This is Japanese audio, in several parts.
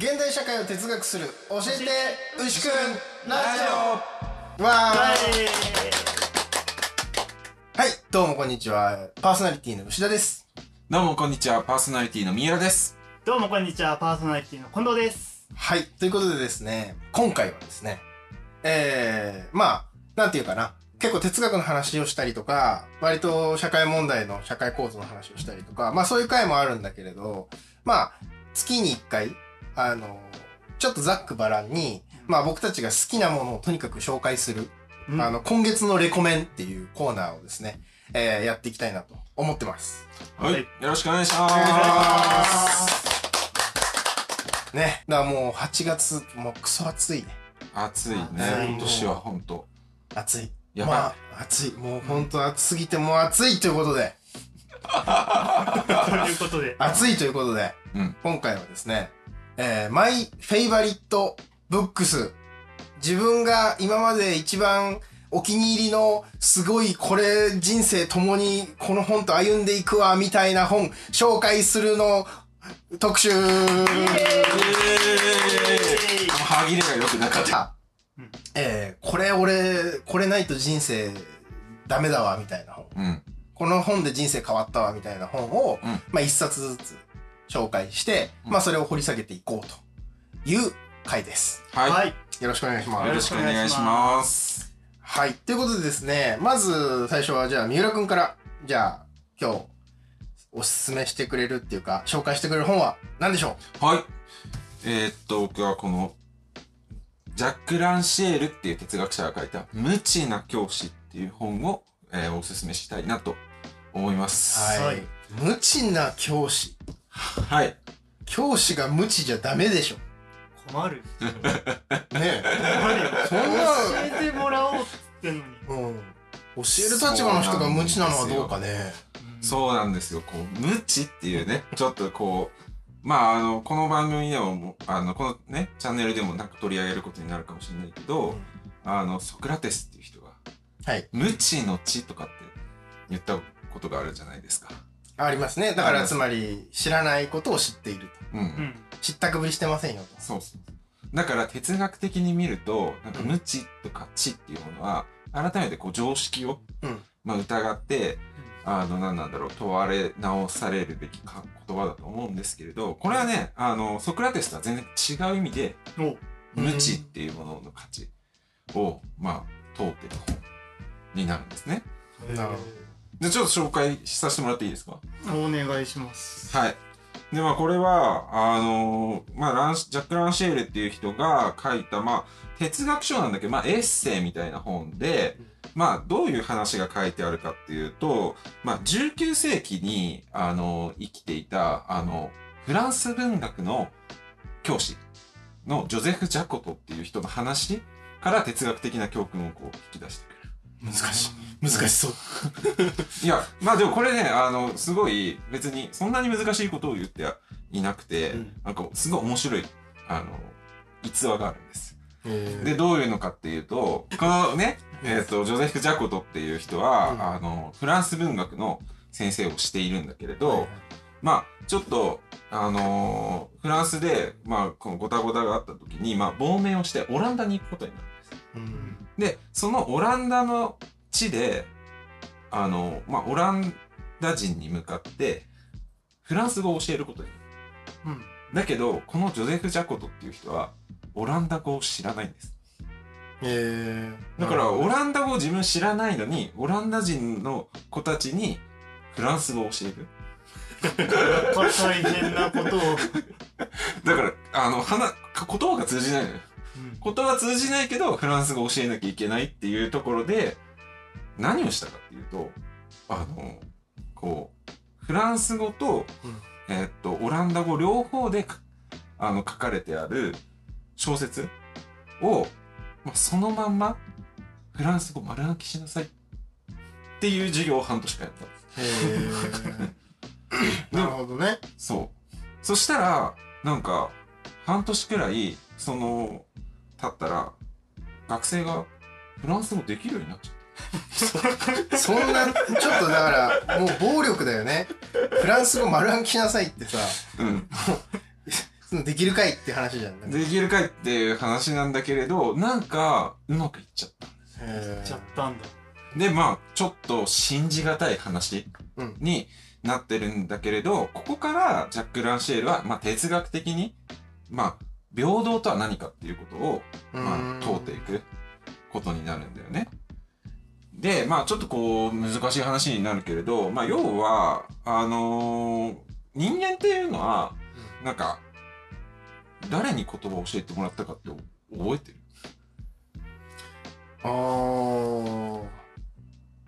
現代社会を哲学する教えて牛くんラジオ。わー。はいどうもこんにちは。パーソナリティの牛田です。どうもこんにちは、パーソナリティの三浦です。どうもこんにちは、パーソナリティの近藤です。はいということでですね今回はですねえー、まあなんていうかな。結構哲学の話をしたりとか割と社会問題の社会構造の話をしたりとかまあそういう回もあるんだけれどまあ月に一回あのちょっとざっくばらんにまあ僕たちが好きなものをとにかく紹介するうんあの、今月のレコメンっていうコーナーをですね、えーやっていきたいなと思ってます。はい。はいよろしくお願いします。ね。だからもう8月、もうクソ暑いね。暑いね。今年はほんと。暑い。やばい。まあ、暑い。もうほんと暑すぎてもう暑いということで、ということで、暑いということで、うん今回はですね、えー、マイフェイバリットブックス。自分が今まで一番お気に入りのすごいこれ人生共にこの本と歩んでいくわみたいな本紹介するの特集えー歯切れが良くなかった。あえー、これ俺、これないと人生ダメだわみたいな本。うん。この本で人生変わったわみたいな本を、うんまあ一冊ずつ紹介して、うんまあそれを掘り下げていこうという回です。はい。はい。よろしくお願いします。よろしくお願いします。はい。ということでですね、まず最初はじゃあ三浦くんから、じゃあ今日おすすめしてくれるっていうか、紹介してくれる本は何でしょはい。えーっと、僕はこの、ジャック・ランシエールっていう哲学者が書いた、無知な教師っていう本を、えーおすすめしたいなと思います。うはい無知な教師。はい。教師が無知じゃダメでしょ。困る。ねえ。困るよ。そんな教えてもらおうっつってんのに。うん。教える立場の人が無知なのはどうかね。そうなんですよ。こう、無知っていうね、ちょっとこう、まあ、あの、この番組でもも、あの、このね、チャンネルでもなんか取り上げることになるかもしれないけど、うんあの、ソクラテスっていう人が、はい。無知の知とかって言ったことがあるじゃないですか。ありますね。だからつまり知らないことを知っていると。うん。うん。知ったくぶりしてませんよと。そうそう。だから哲学的に見ると、なんか無知とか知っていうものは、改めてこう常識を、うんまあ疑って、あの、何なんだろう、問われ直されるべきか言葉だと思うんですけれど、これはね、あの、ソクラテスとは全然違う意味で、お無知っていうものの価値を、まあ、通ってる本になるんですね。なるほで、ちょっと紹介させてもらっていいですか？お願いします。はい。で、まあ、これは、あのーまあ、ランシ、ジャック・ランシェールっていう人が書いた、まあ、哲学書なんだけど、まあ、エッセイみたいな本で、まあ、どういう話が書いてあるかっていうと、まあ、19世紀に、あの生きていた、あの、フランス文学の教師のジョゼフ・ジャコトっていう人の話から哲学的な教訓をこう引き出して。難しい。難しそう。いや、まあでもこれね、あの、すごい別にそんなに難しいことを言ってはいなくて、うんなんかすごい面白い、あの、逸話があるんです。えで、どういうのかっていうと、このね、えっ、と、ジョゼフ・ジャコトっていう人は、うんあの、フランス文学の先生をしているんだけれど、まあ、ちょっと、あのーフランスで、まあ、このごたごたがあった時に、まあ、亡命をしてオランダに行くことになるんです。うんで、そのオランダの地で、あの、まあ、オランダ人に向かって、フランス語を教えることに。うん。だけど、このジョゼフ・ジャコトっていう人は、オランダ語を知らないんです。えーだから、オランダ語を自分知らないのに、オランダ人の子たちに、フランス語を教える。大変なことを。だから、あの、話、言葉が通じないのよ。うん言葉は通じないけど、フランス語を教えなきゃいけないっていうところで、何をしたかっていうと、あの、こう、フランス語と、うんえーっと、オランダ語両方でか、あの、書かれてある小説を、まあ、そのまんま、フランス語丸暗記しなさいっていう授業を半年間やったんです。へー なるほどね。そう。そしたら、なんか、半年くらい、その、経ったら、学生がフランス語できるようになっちゃっ そんな、ちょっとだから、もう暴力だよね。フランス語丸暗記しなさいってさ、た。うん。そのできるかいって話じゃん。できるかいっていう話なんだけれど、なんか、うまくいっちゃった。へちゃったんだ。で、まあ、ちょっと信じがたい話うんになってるんだけれど、ここからジャック・ランシェールは、まあ、哲学的に、まあ、平等とは何かっていうことを、ーまあ、問うていくことになるんだよね。で、まあ、ちょっとこう、難しい話になるけれど、まあ、要は、あのー人間っていうのは、なんか、誰に言葉を教えてもらったかって覚えてる？あー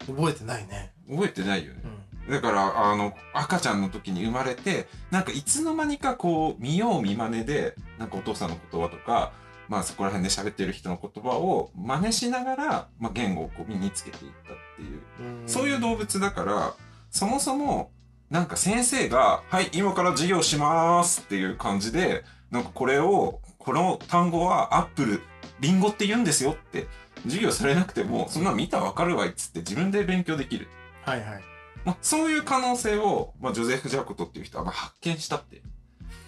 覚えてないね。覚えてないよねう。ん。だから、あの、赤ちゃんの時に生まれて、なんかいつの間にかこう、見よう見真似で、なんかお父さんの言葉とか、まあそこら辺で喋ってる人の言葉を真似しながら、まあ言語をこう身につけていったっていう、そういう動物だから、そもそも、なんか先生が、はい、今から授業しますっていう感じで、なんかこれを、この単語はアップル、リンゴって言うんですよって、授業されなくても、そんなの見たらわかるわいっつって自分で勉強できる。はいはい。まあ、そういう可能性を、まあ、ジョゼフ・ジャコトっていう人はまあ発見したって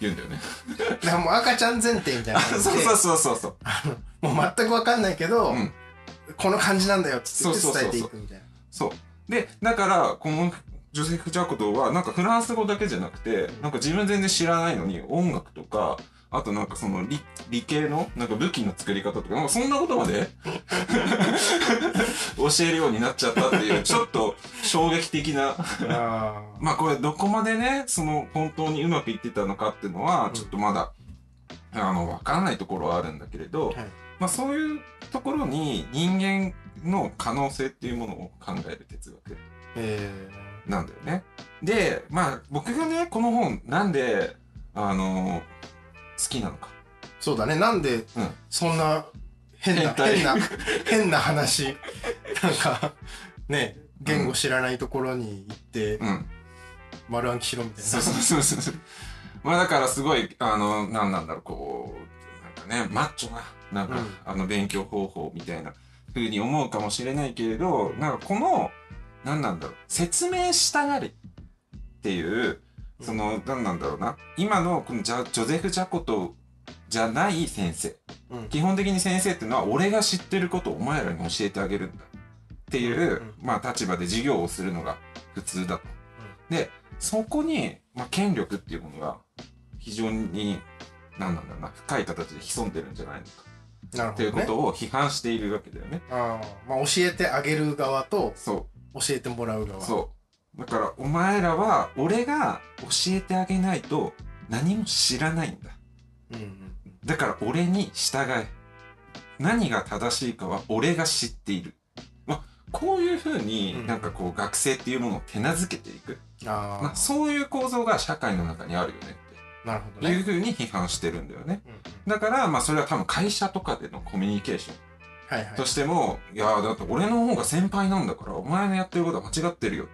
言うんだよね。だからもう赤ちゃん前提みたいな感じで。そうそうそうそうそう。もう全くわかんないけど、うんこの感じなんだよって伝えていくみたいな。そう。で、だから、このジョゼフ・ジャコトは、なんかフランス語だけじゃなくて、なんか自分全然知らないのに、音楽とか、あとなんかその理理系のなんか武器の作り方とか、なんかそんなことまで 教えるようになっちゃったっていう、ちょっと衝撃的な。あまあこれどこまでね、その本当にうまくいってたのかっていうのは、ん。ちょっとまだ、あの、わからないところはあるんだけれど、はい。まあそういうところに人間の可能性っていうものを考える哲学えなんだよね。で、まあ僕がね、この本なんで、あの好きなのか。ー、そうだね。なんでうん、そんな変な、変な、変な話、なんか、ね、言語知らないところに行って、うん。丸暗記しろみたいな。そうそうそうそう。まあだからすごい、あの、なんなんだろう、こう、なんかね、マッチョな、なんか、うんあの、勉強方法みたいな風に思うかもしれないけれど、なんかこの、なんなんだろう、説明したがりっていう、その、なんなんだろうな、今のこのジャジョゼフ・ジャコトじゃない先生。うん基本的に先生っていうのは、俺が知ってることをお前らに教えてあげるんだ。っていう、うんまあ立場で授業をするのが普通だと。で、そこに、まあ、権力っていうものが非常に、なんなんだろうな、深い形で潜んでるんじゃないのか。なるほど、ね。っていうことを批判しているわけだよね。あーまあ、教えてあげる側と、そ教えてもらう側。う。そう。だから、お前らは、俺が教えてあげないと何も知らないんだ。うんうんだから、俺に従え。何が正しいかは俺が知っている。まあ、こういうふうにうんなんかこう学生っていうものを手なずけていく。うん。ああ、まあ、そういう構造が社会の中にあるよねって。なるほどね。いうふうに批判してるんだよね。うんうんだから、まあそれは多分会社とかでのコミュニケーションはいはいと。しても、い、やだって俺の方が先輩なんだから、お前のやってることは間違ってるよっ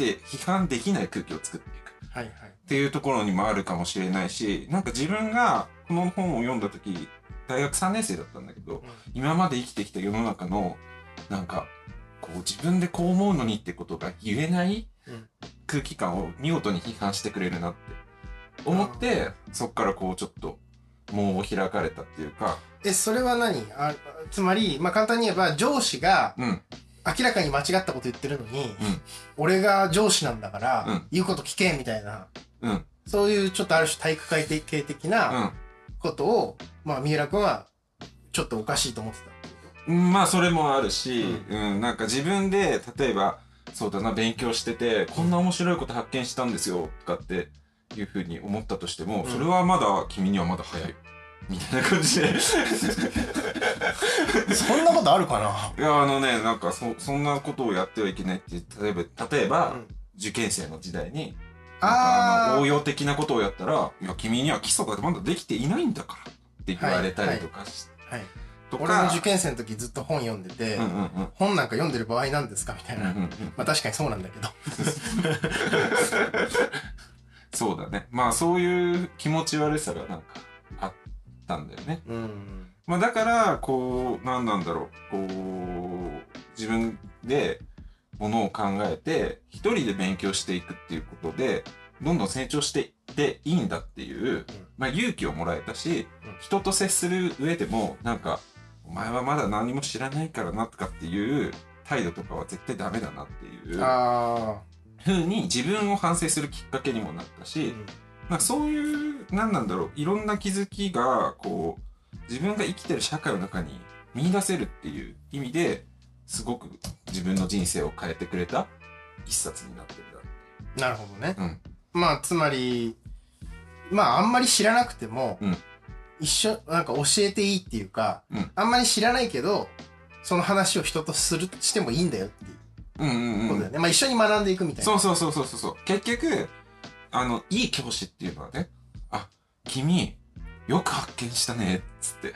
て批判できない空気を作っていく。はいはい。っていうところにもあるかもしれないし、なんか自分がこの本を読んだ時、大学3年生だったんだけど、今まで生きてきた世の中の、なんか、こう自分でこう思うのにってことが言えないうん。空気感を見事に批判してくれるなって。思って、そっからこうちょっと、門を開かれたっていうか、え、それは何？あつまり、まあ、簡単に言えば、上司がうん、明らかに間違ったこと言ってるのに、うん。俺が上司なんだから、うん。言うこと聞けみたいな、うん、そういうちょっとある種体育会系的うなん。ことを、まあ、三浦君は、ちょっとおかしいと思ってた。まあそれもあるし、ううん、なんか自分で、例えば、そうだな、勉強してて、こんな面白いこと発見したんですよ、とかっていうふうに思ったとしても、うん。それはまだ、君にはまだ早い。みたいな感じで。そんなことあるかな？いや、あのね、なんかそ、そんなことをやってはいけないって、例えば、例えば、うん受験生の時代に、あの応用的なことをやったら、いや、君には基礎がまだできていないんだからって言われたりとかし、はい。とか、俺も受験生の時ずっと本読んでて、うんうんうん。本なんか読んでる場合なんですか？みたいな。うんうんうんまあ確かにそうなんだけど。そうだね。まあそういう気持ち悪さがなんかあったんだよね。うん。まあだから、こう、なんなんだろう。こう、自分でものを考えて、一人で勉強していくっていうことで、どんどん成長していっていいんだっていうまあ、勇気をもらえたし、うん人と接する上でもなんかお前はまだ何も知らないからなとかっていう態度とかは絶対ダメだなっていうあふうに自分を反省するきっかけにもなったあ、し、なんかそういう何なんだろういろんな気づきがこう自分が生きてる社会の中に見出せるっていう意味ですごく自分の人生を変えてくれた一冊になってるなるほどね。だうんまあ、つまり、まあ、あんまり知らなくても、うん一緒、なんか教えていいっていうか、うんあんまり知らないけど、その話を人とする、してもいいんだよっていううんうんうんことだよね。まあ、一緒に学んでいくみたいな。そうそうそうそうそうそう結局あのいい教師っていうのはねあ君よく発見したねっつって。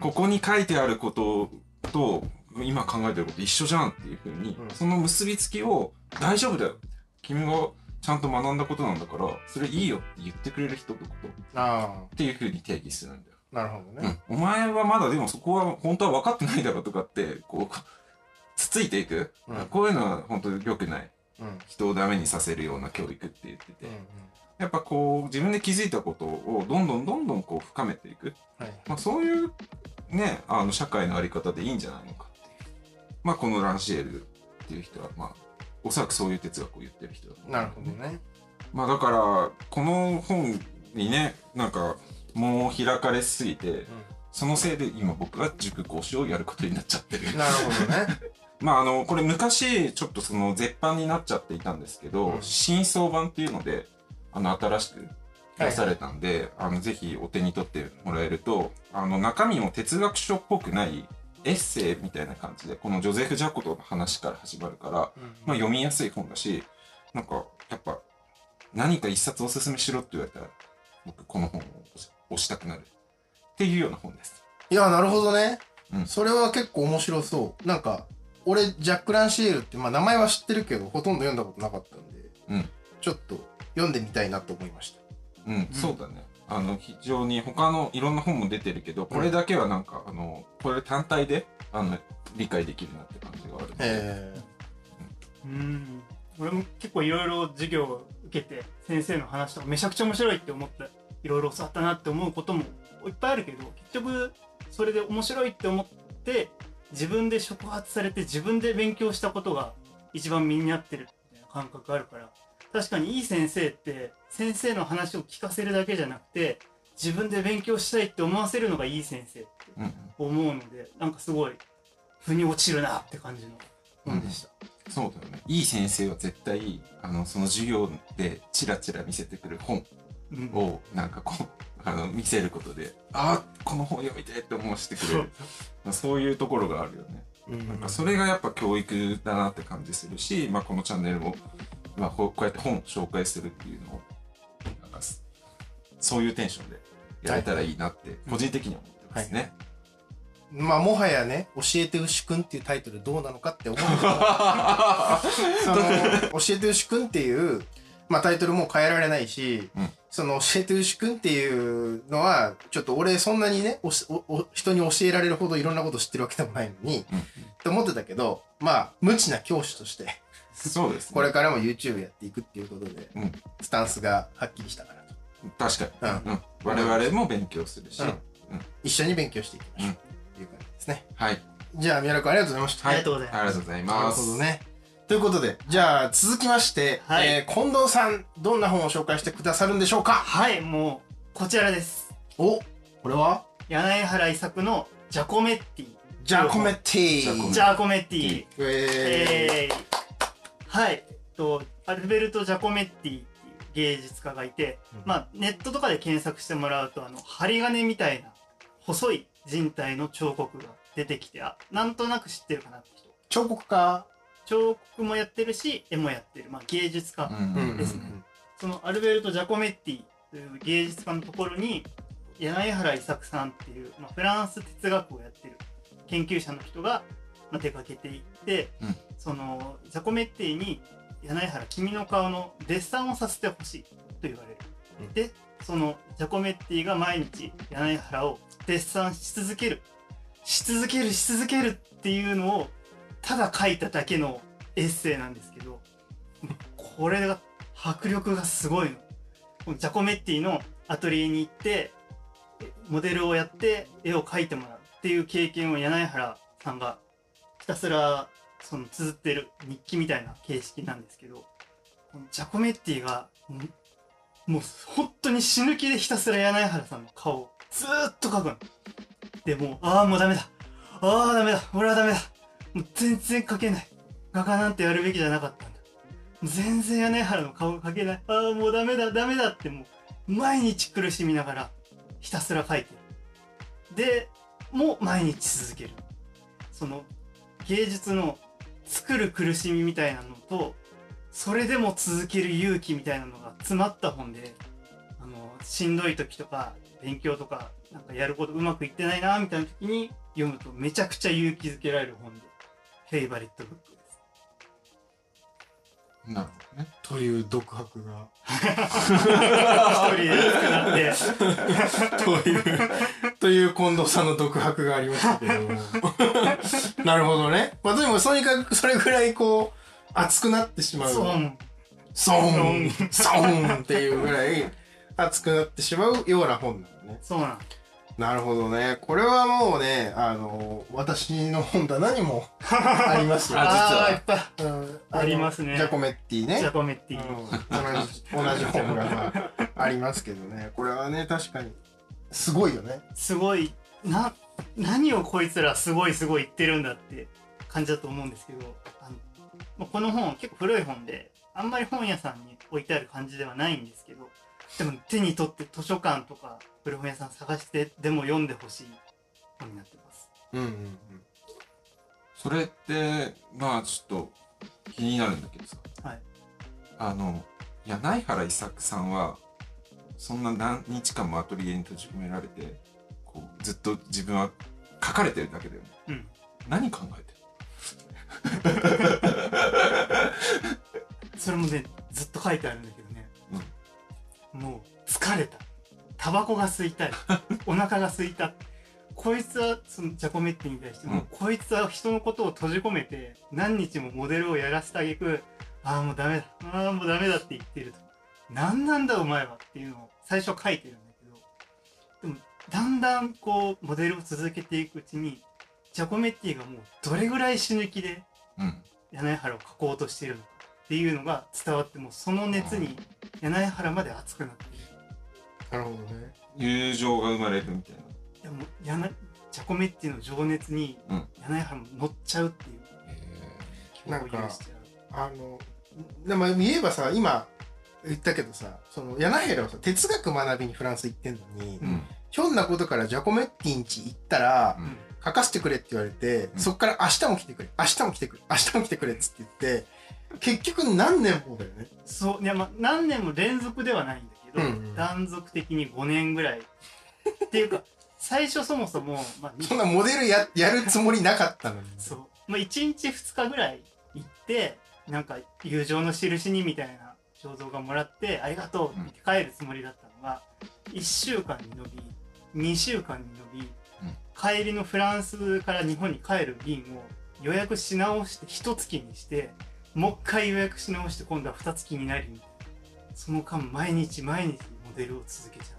ここに書いてあることと今考えてること一緒じゃんっていうふうに、うん。その結びつきを大丈夫だよ。君がちゃんと学んだことなんだからそれいいよって言ってくれる人のこと。っあ。ていうふうに定義するんだよ、あ、なるほどね。うん、お前はまだでもそこは本当は分かってないだろうとかってこうつついていく、うん。こういうのは本当に良くない人をダメにさせるような教育って言ってて、うん。やっぱこう自分で気づいたことをどんどんどんどんこう深めていくはい。まあ、そういうねあの社会のあり方でいいんじゃないのかっていうまあこのランシエルっていう人はまあおそらくそういう哲学を言ってる人だと思うなるほどね。まあだからこの本にねなんかもう開かれすぎてそのせいで今僕は塾講師をやることになっちゃってるなるほどね。まああのこれ昔ちょっとその絶版になっちゃっていたんですけど、うん新装版っていうのであの新しく出されたんで、あのぜひお手に取ってもらえるとあの中身も哲学書っぽくないエッセイみたいな感じでこのジョゼフ・ジャコトの話から始まるから、まあ、読みやすい本だしなんかやっぱ何か一冊おすすめしろって言われたら僕この本を押したくなるっていうような本です。いや、なるほどね。うんそれは結構面白そう。なんか、俺、ジャック・ランシエルって、まあ名前は知ってるけど、ほとんど読んだことなかったんで、うんちょっと読んでみたいなと思いました。うん、そうだね。あの、非常に他のいろんな本も出てるけど、これだけはなんか、あの、これ単体で、あの、理解できるなって感じがある。えうん俺も結構いろいろ授業を受けて先生の話とかめちゃくちゃ面白いって思っていろいろ教わったなって思うこともいっぱいあるけど結局それで面白いって思って自分で触発されて自分で勉強したことが一番身になってるみたいな感覚があるから確かにいい先生って先生の話を聞かせるだけじゃなくて自分で勉強したいって思わせるのがいい先生ってうんうん。思うのでなんかすごい腑に落ちるなって感じの本でした。そうだよね。いい先生は絶対、あの、その授業でチラチラ見せてくる本うんを、なんかこう、あの、見せることで、ああ、この本読みたいって思わせてくれる。まあそういうところがあるよね。ー。なんかそれがやっぱ教育だなって感じするし、まあこのチャンネルも、まあこうやって本を紹介するっていうのを、なんかすそういうテンションでやれたらいいなって、個人的には思ってますね。まあ、もはやね、教えて牛くんっていうタイトルどうなのかって思うけど その、教えて牛くんっていう、まあタイトルもう変えられないし、うんその教えて牛くんっていうのは、ちょっと俺そんなにね、おしおお人に教えられるほどいろんなこと知ってるわけでもないのに、うんって思ってたけど、まあ、無知な教師として、そうですね。これからも YouTube やっていくっていうことで、うんスタンスがはっきりしたかなと。確かに、ううん我々も勉強するし、うん一緒に勉強していきましょう。という感じですね。はい。じゃあ、宮野くんありがとうございました。ありがとうございます。ありがとうございなる。ほどね。ということで、じゃあ続きまして、はいえー近藤さん、どんな本を紹介してくださるんでしょうか？はい、もう、こちらです。おこれは？柳原伊作のジャコメッティ。ジャコメッティジャコメッティ。ええー、はい、えっと、アルベルト・ジャコメッティっていう芸術家がいて、うんまあ、ネットとかで検索してもらうと、あの、針金みたいな、細い人体の彫刻が出てきて、あ、なんとなく知ってるかなって人。彫刻家？彫刻もやってるし、絵もやってる。まあ、芸術家。ですね。そのアルベルト・ジャコメッティという芸術家のところに柳原伊作さんっていう、まあ、フランス哲学をやってる研究者の人が、まあ、出かけていって、うん。そのジャコメッティに柳原君の顔のデッサンをさせてほしいと言われる、うん。でそのジャコメッティが毎日柳原をデッサンし続ける。し続けるし続けるっていうのをただ書いただけのエッセイなんですけどこれが迫力がすごいの。ジャコメッティのアトリエに行ってモデルをやって絵を描いてもらうっていう経験を柳原さんがひたすらその綴ってる日記みたいな形式なんですけどジャコメッティがもう本当に死ぬ気でひたすら柳原さんの顔をずーっと描くの。でもうああもうダメだ。ああダメだ。俺はダメだ。もう全然描けない。画家なんてやるべきじゃなかったんだ。全然柳原の顔が描けない。ああもうダメだダメだってもう毎日苦しみながらひたすら描いてる。でもう毎日続ける。その芸術の作る苦しみみたいなのとそれでも続ける勇気みたいなのが詰まった本であのしんどい時とか勉強とかなんかやることうまくいってないなみたいな時に読むとめちゃくちゃ勇気づけられる本で。フェイバリットブックですなるほどね。という独白が。一人で作らって という、という近藤さんの独白がありましたけども。なるほどね。まあ、でも、とにかくそれぐらいこう、熱くなってしまう。そうソーン、ソーンっていうぐらい熱くなってしまうような本なんだね。そうなんなるほどね。これはもうね、あの、私の本棚にも ありますよ。あ実はいっぱいうんありますねジャコメッティね。ジャコメッティ、うん同じ、同じ本が、まあ、ありますけどね。これはね、確かに、すごいよね。すごいな何をこいつらすごいすごい言ってるんだって感じだと思うんですけどあの、まあ、この本結構古い本であんまり本屋さんに置いてある感じではないんですけどでも手に取って図書館とか古本屋さん探してでも読んでほしい本になってますうんうんうん。それって、まあちょっと気になるんだけどさ。はいあの、柳原伊作さんは、そんな何日間もアトリエに閉じ込められて、こう、ずっと自分は書かれてるだけだよね。うん何考えて それもねずっと書いてあるね、もう疲れた。タバコが吸いたい。お腹が空いたこいつはそのジャコメッティに対しても、うん。こいつは人のことを閉じ込めて何日もモデルをやらせてあげくああもうダメだ。ああもうダメだって言ってると。何なんだお前はっていうのを最初書いてるんだけどでもだんだんこうモデルを続けていくうちにジャコメッティがもうどれぐらい死ぬ気でうん。柳原を描こうとしているのかっていうのが伝わってもうその熱に柳原まで熱くなってなるほどね。友情が生まれるみたいな。でも柳ジャコメッティの情熱にうん柳原も乗っちゃうっていうへなんかあの、でも言えばさ、今言ったけどさ、その、柳原はさ、哲学学びにフランス行ってんのに、ーうん。ひょんなことからジャコメッティン家行ったら、うん書かせてくれって言われて、うんそっから明日も来てくれ、明日も来てくれ、明日も来てくれっつって言って、結局何年もだよね。そういやまあ何年も連続ではないんだけど、うんうん断続的に5年ぐらいっていうか 最初そもそも、まあ、そんなモデルややるつもりなかったのに。そう、まあ、1日2日ぐらい行ってなんか友情の印にみたいな肖像画もらってありがとうって帰るつもりだったのが、1週間に伸び2週間に伸び、帰りのフランスから日本に帰る便を予約し直して1月にしてもう一回予約し直して今度は2月になりみたいなその間毎日毎日モデルを続けちゃ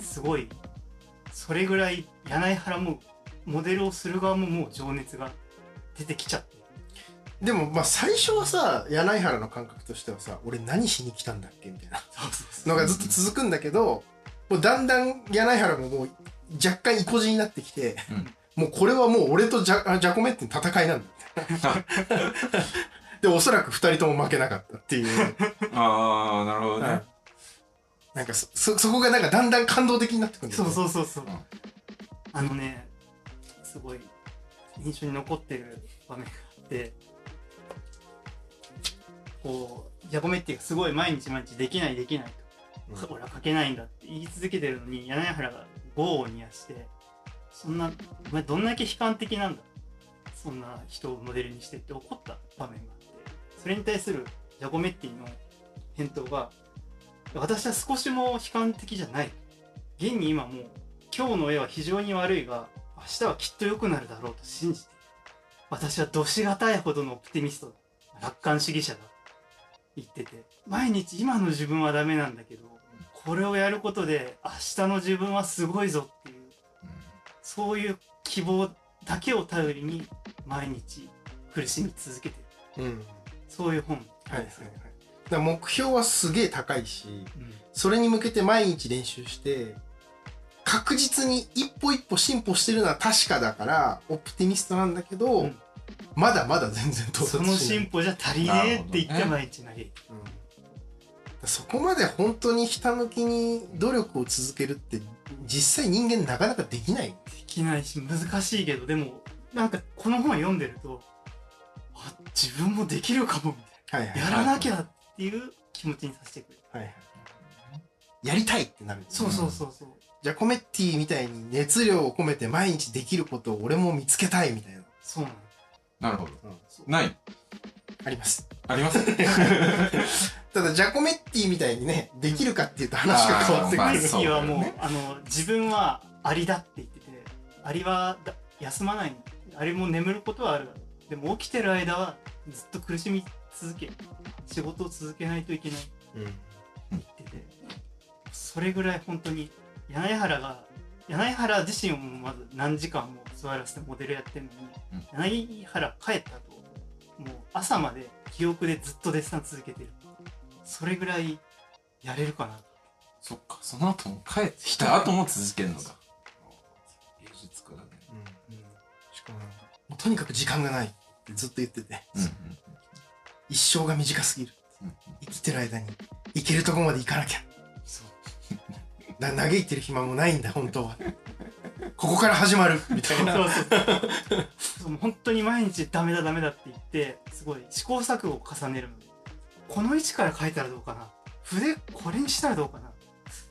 う。すごい。それぐらい柳原もモデルをする側ももう情熱が出てきちゃってでも、まあ最初はさ、柳原の感覚としてはさ、俺何しに来たんだっけみたいな。そうそうそのがずっと続くんだけど、もうだんだん柳原ももう若干意固地になってきて、もうこれはもう俺とジャジャコメッティの戦いなんだ。で、おそらく二人とも負けなかったっていう。ああ、なるほどね。なんかそ、そ、そこがなんかだんだん感動的になってくるんだよそうね。そうそうそう、うんあのねすごい印象に残ってる場面があってこうジャコメッティがすごい毎日毎日できないできないと、俺は書けないんだって言い続けてるのに柳原が業を煮やしてそんなお前どんだけ悲観的なんだそんな人をモデルにしてって怒った場面があってそれに対するジャコメッティの返答が私は少しも悲観的じゃない。現に今もう今日の絵は非常に悪いが明日はきっと良くなるだろうと信じている私はどしがたいほどのオプティミストだ楽観主義者だ言ってて毎日今の自分はダメなんだけどこれをやることで明日の自分はすごいぞっていうそういう希望だけを頼りに毎日苦しみ続けてる。うん。そういう本はいはいはい。だ目標はすげえ高いしうん。それに向けて毎日練習して確実に一歩一歩進歩してるのは確かだからオプティミストなんだけど、うん。まだまだ全然到達しない。その進歩じゃ足りねえって言って毎日投げる。うん。そこまで本当にひたむきに努力を続けるって実際人間なかなかできない。できないし難しいけどでもなんかこの本読んでるとあ自分もできるかもみたいはいはい。なやらなきゃっていう気持ちにさせてくれる。はいはい。やりたいってなる。そうそうそうそう。ジャコメッティみたいに熱量を込めて毎日できることを俺も見つけたいみたいな、そうなの。なるほど。そうない。あります。あります？ただジャコメッティみたいにねできるかっていうと話が変わってくる。あーまあマイキーはもう、あの自分はアリだって言っててアリはだ休まないアリも眠ることはあるでも起きてる間はずっと苦しみ続け仕事を続けないといけないってうん言っててそれぐらい本当に柳原が柳原自身をまず何時間も座らせてモデルやってるのに、柳原帰った後もう朝まで記憶でずっとデッサン続けてる。それぐらいやれるかな。そっか、その後も帰ってきた後も続けるのか。しかもなん。とにかく時間がないってずっと言ってて。うんうん一生が短すぎる。うん生きてる間に。行けるとこまで行かなきゃ。そう。だ嘆いてる暇もないんだ本当は。ここから始まる。みたいな。そうそう。本当に毎日ダメだダメだって言ってすごい試行錯誤を重ねる。のでこの位置から書いたらどうかな。筆これにしたらどうかな。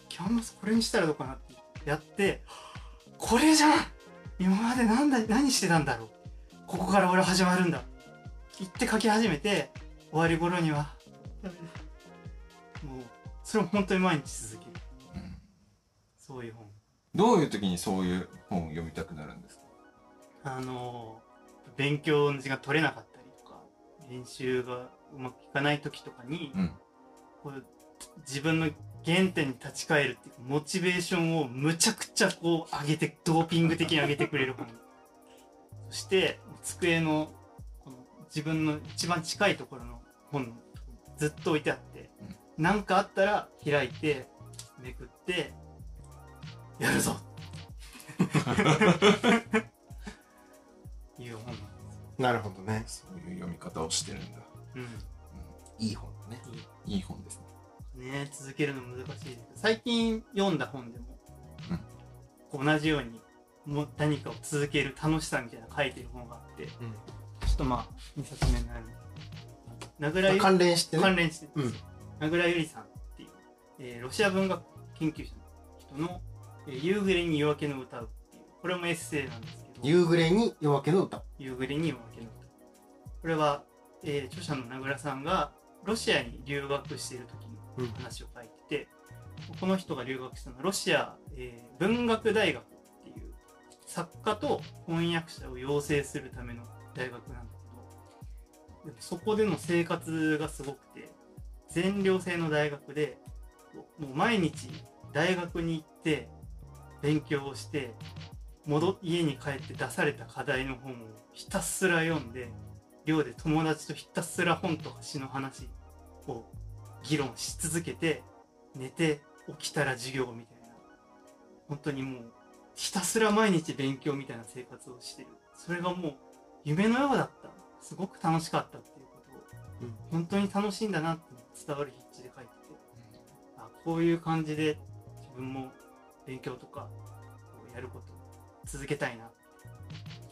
キャンバスこれにしたらどうかなってやってこれじゃん今までなんだ何してたんだろう。ここから俺は始まるんだ。言って書き始めて終わり頃には。もうそれを本当に毎日続ける。うんそういう本。どういう時にそういう本を読みたくなるんですか？あの勉強の時間取れなかったりとか練習がうまくいかない時とかに、うん。こう自分の原点に立ち返るっていうかモチベーションをむちゃくちゃこう上げてドーピング的に上げてくれる本。そして机のこの自分の一番近いところの本ずっと置いてあって何、かあったら開いてめくってやるぞ。いう本なんですなるほどね。そういう読み方をしてるんだ。うん。いい本だねいい本ですね。ね続けるの難しいです。最近読んだ本でも、こう同じようにもう何かを続ける楽しさみたいなの書いてる本があってちょっとまあ2冊目になる名倉ゆ関連してね。関連してうん。名倉ゆりさんっていう、えーロシア文学研究者の人の「えー夕暮れに夜明けの歌う」っていうこれもエッセイなんですけど。夕暮れに夜明けの歌。夕暮れに夜明けの歌。これは、えー著者の名倉さんがロシアに留学している時のうん話を書いてて、この人が留学したのはロシア、えー文学大学っていう作家と翻訳者を養成するための大学なんだけどでもそこでの生活がすごくて全寮制の大学でもう毎日大学に行って勉強をして戻家に帰って出された課題の本をひたすら読んで寮で友達とひたすら本とか詩の話を議論し続けて寝て起きたら授業みたいな。本当にもうひたすら毎日勉強みたいな生活をしてる。それがもう夢のようだった。すごく楽しかったっていうことを、うん。本当に楽しいんだなって伝わる筆致で書いてて。あこういう感じで自分も勉強とかこうやることを続けたいな。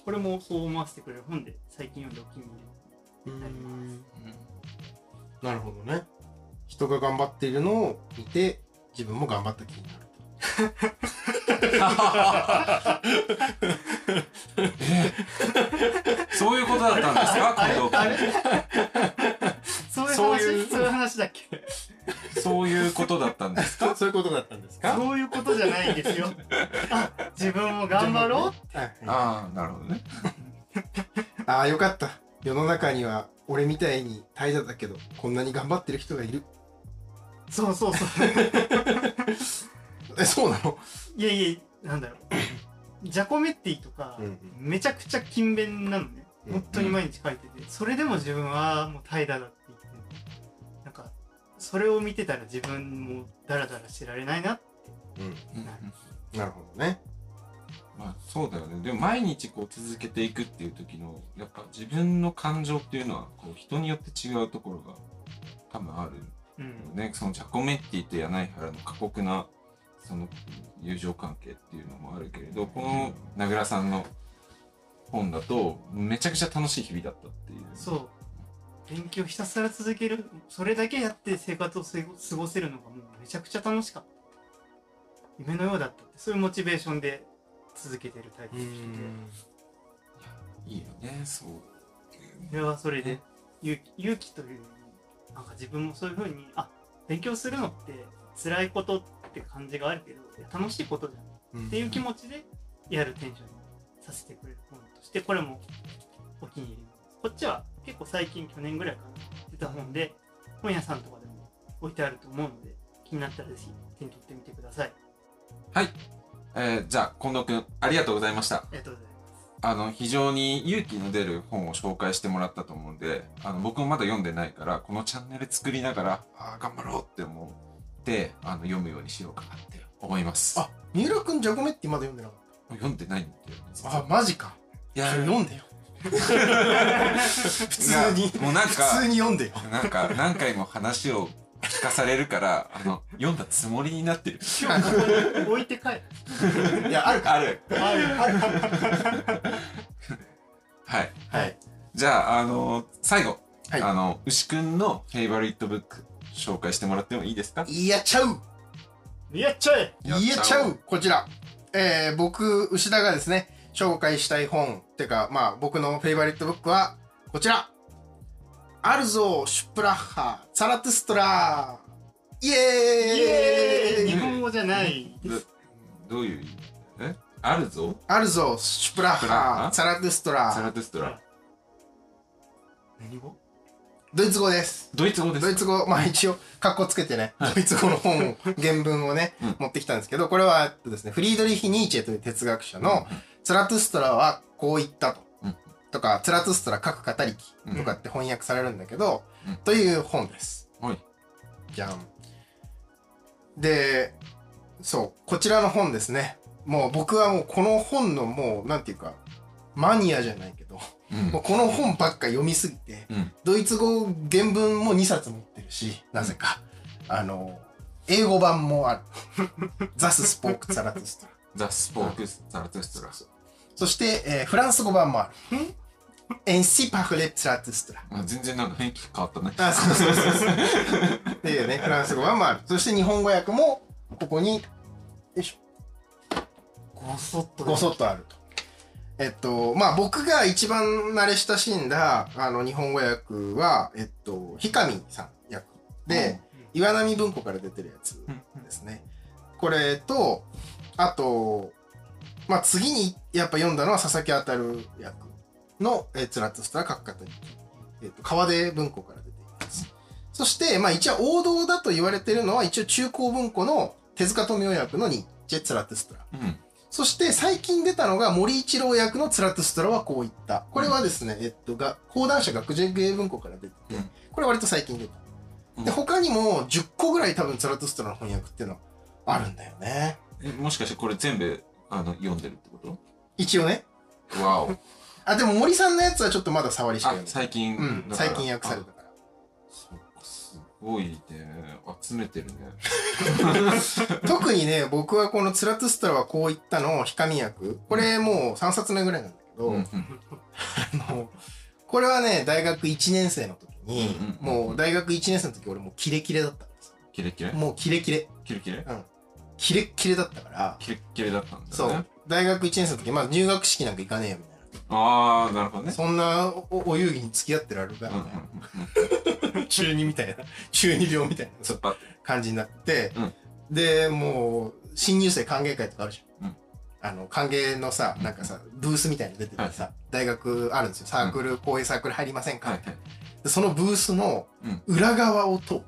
これもそう思わせてくれる本で最近読んでお気に入りうんうん。なるほどね人が頑張っているのを見て自分も頑張った気になる。そういうことだったんですか？あれ？近藤あれ？そういう話？そういう。そういう話だっけ？君そういうことだったんですか？と そういうことだったんですか？そういうことじゃないんですよ。あ自分も頑張ろうはい。ああなるほどね。ああよかった。世の中には俺みたいに怠惰だけどこんなに頑張ってる人がいるそうそうそう。えそうなの？いやいやなんだろう。ジャコメッティとか、うんめちゃくちゃ勤勉なのね。うん。本当に毎日書いてて、それでも自分はもう平らだって言って。なんかそれを見てたら自分もダラダラしてられないなって。うん。うん。なるほどね。まあそうだよね。でも毎日こう続けていくっていう時のやっぱ自分の感情っていうのはこう人によって違うところが多分あるうん。ね、そのジャコメッティと柳原の過酷なその友情関係っていうのもあるけれどこの名倉さんの本だとめちゃくちゃ楽しい日々だったっていう。そう。勉強ひたすら続ける。それだけやって生活を過ごせるのがもうめちゃくちゃ楽しかった。夢のようだったって。そういうモチベーションで続けてるタイプの人で。いいよねそう。それはそれで勇気勇気というなんか自分もそういうふうにあ勉強するのって辛いことって感じがあるけど楽しいことじゃん。っていう気持ちでやるテンションにさせてくれる本としてこれもお気に入り。こっちは結構最近去年ぐらいかな出た本で本屋さんとかでも置いてあると思うので気になったらぜひ手に取ってみてください。はい、えーじゃあ近藤君ありがとうございました。ありがとうございますあの非常に勇気の出る本を紹介してもらったと思うんであの僕もまだ読んでないからこのチャンネル作りながらあー頑張ろうって思ってあの読むようにしようかなって思います。あ三浦君ジャコメッティまだ読んでなかっ読んでないんだよあはマジか。いや読んでよ。普通にもうなんか普通に読んでよ。なんか何回も話を聞かされるからあの読んだつもりになってる。今日ここに置いて帰る。いやあるか。ある。ある。はい。はい。じゃああの最後、はい。あの牛くんのフェイバリットブック紹介してもらってもいいですか？やっちゃう。やっちゃえ。やっちゃう。こちら。えー、僕、牛田がですね、紹介したい本、てか、まあ、僕の favorite book は、こちら。 Also sprach Zarathustra。イイエーイ。エーイ日本語じゃない。どどういう意味？え？ Also？ Also sprach sprach Zarathustra Zarathustra 何語？ドイツ語です。ドイツ語ですドイツ語、まあ一応、カッコつけてね、ドイツ語の本を、原文をね、うん。持ってきたんですけど、これは、えっとですね、フリードリヒ・ニーチェという哲学者の、ツラトゥストラはこう言ったと。うんとか、ツラトゥストラ書く語りきとかって翻訳されるんだけど、うんという本です。はいじゃん。で、そう、こちらの本ですね。もう僕はもうこの本のもう、なんていうか、マニアじゃないけど、うんもうこの本ばっか読みすぎて、うんドイツ語原文も2冊持ってるし、なぜか。あの、英語版もある。ザス・スポーク・ツァラトゥストラ。ザ・スポークス・ザラトゥストラそして、えーフランス語版もある。エンシ・パフレ・ツラトゥストラ。あ全然なんか雰囲気変わったねあ、そうそうそうそう。っていうね、フランス語版もある。そして日本語訳も、ここに、よいしょ、ごそっとごそっとあると。えっと、まあ僕が一番慣れ親しんだ、あの、日本語訳は、えっと、ひかみさん訳で、岩波文庫から出てるやつですね。これと、あと、まあ次にやっぱ読んだのは佐々木あたる役の、えー、ツラッツストラ各方に、えっ、と、川出文庫から出ています。そして、まあ一応王道だと言われてるのは一応中高文庫の手塚富夫役のニッチェ・ツラッツストラ。うんそして最近出たのが森一郎役のツラトゥストラはこういった。これはですね、えっと、が、講談社学芸文庫から出てて、うんこれ割と最近出た。うんで、他にも10個ぐらい多分ツラトゥストラの翻訳っていうのはあるんだよね。えもしかしてこれ全部あの読んでるってこ一応ね。とわおあ、でも森さんのやつはちょっとまだ触りしかあ読んで最近うん、最近訳されたから。そっかすごいね。集めてるね。特にね、僕はこのツラトゥストラはこういったのを、ひかみ役。これもう3冊目ぐらいなんだけど、うん。うんあの、これはね、大学1年生の時に、うんうんうんもう大学1年生の時俺もうキレキレだったからさ。キレキレ？もうキレキレ。キレキレ？キレッキレだったから、キレキレだったんだそう。大学1年生の時、まあ入学式なんか行かねえよみたいああなるほどな。ね。そんなおお遊戯に付き合ってられるか。中二みたいな。中二病みたいな。感じになって、うん。で、もう、新入生歓迎会とかあるじゃん。うん。あの、歓迎のさ、なんかさ、ブースみたいに出ててさ、大学あるんですよ。サークル、こういうサークル入りませんか、はいはい。でそのブースのうん。裏側を通って、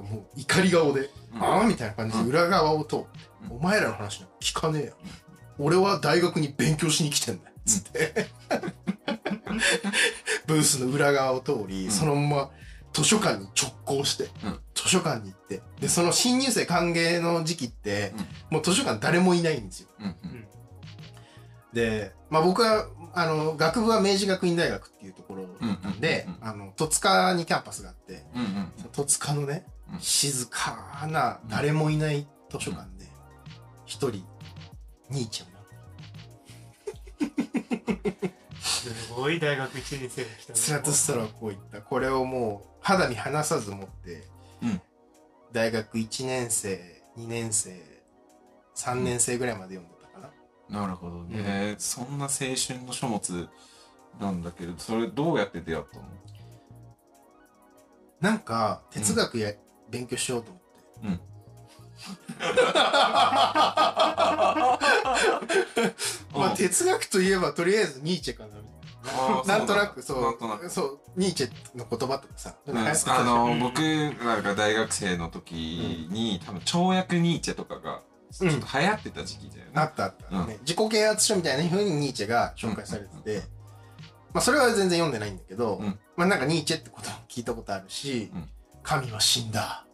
うん。もう怒り顔で、うん。ああみたいな感じで裏側を通って、うん。お前らの話なんか聞かねえよ。俺は大学に勉強しに来てんだよ。つって。ブースの裏側を通り、うん。そのまま図書館に直行して、うん。図書館に行って、で、その新入生歓迎の時期って、うん。もう図書館誰もいないんですよ。うんうん。で、まあ僕は、あの、学部は明治学院大学っていうところなんでうんうんうん、あの、戸塚にキャンパスがあって、うんうん。戸塚のねうん、静かな、誰もいない図書館で、一人、ニーチェをすごい大学1年生が来たね。スラトストラはこういった、これをもう肌身離さず持って、うん。大学1年生、2年生、3年生ぐらいまで読んでたかな。なるほどね、そんな青春の書物なんだけどそれどうやって出会ったの？なんか、哲学や、勉強しようと思って。う んまあ、哲学といえば、とりあえずニーチェかな、みたいな。なんとなく、そう、そう、ニーチェの言葉とかさ、うあの、うん。僕らが大学生の時に、多分跳躍ニーチェとかがちょっと流行ってた時期だよね、あったあった、うん。ね。自己啓発書みたいな風にニーチェが紹介されてて、まあそれは全然読んでないんだけど、うん。まあなんかニーチェってことも聞いたことあるし、うん。神は死んだ。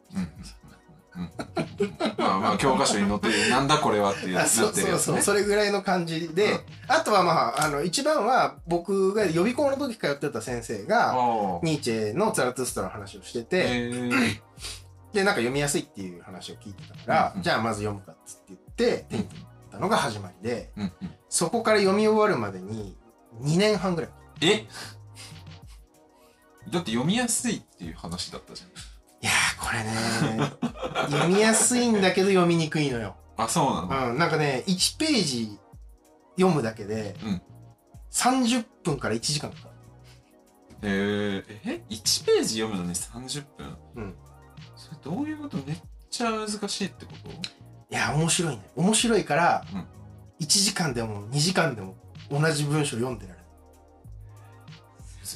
うん。うんまあまあ教科書に載ってるなんだこれはっていうなあそうそうそう、それぐらいの感じで、うん。あとはまあ、あの、一番は僕が予備校の時通ってた先生が、ニーチェのツラトゥストラの話をしてて、え。ー で、なんか読みやすいっていう話を聞いてたから、うんじゃあまず読むかっつって言って、手に取ったのが始まりで、うんうん。そこから読み終わるまでに2年半ぐらい。え？だって読みやすいっていう話だったじいやー、これね、読みやすいんだけど読みにくいのよ。あそうなの、うん、なんかね、1ページ読むだけで、うん30分から1時間かかる。えー、え1ページ読むのに30分？うん。それどういうこと？めっちゃ難しいってこと？いや、面白いね。面白いから、うん1時間でも2時間でも同じ文章読んでる。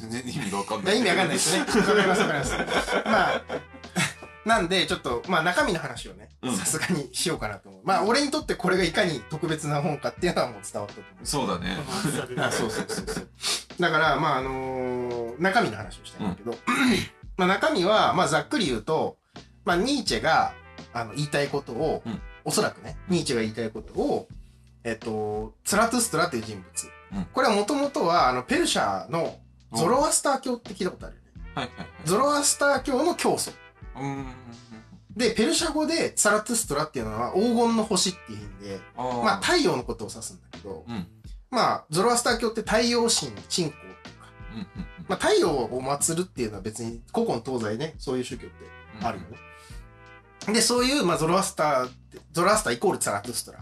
全然意味がわかんない意味わかんないですね。わかりますわかります。まあ、なんで、ちょっと、まあ中身の話をねうん、さすがにしようかなと思う。まあ、俺にとってこれがいかに特別な本かっていうのはもう伝わったと思う。そうだねあそうそうそうそう。だから、まあ、あのー中身の話をしたいんだけど、まあ中身は、まあざっくり言うと、まあニーチェが、あの、言いたいことを、うんおそらくね、ニーチェが言いたいことを、えっと、ツラトゥストラという人物。うんこれはもともとは、あの、ペルシャのゾロアスター教って聞いたことあるよね。はいはいはい。ゾロアスター教の教祖。うーんで、ペルシャ語でツラトゥストラっていうのは黄金の星っていう意味で、まあ太陽のことを指すんだけど、うん。まあ、ゾロアスター教って太陽神、信仰とか、うんうんまあ、太陽を祀るっていうのは別に古今東西ね、そういう宗教ってうんあるよね。で、そういう、まあ、ゾロアスターって、ゾロアスターイコールツァラトゥストラ。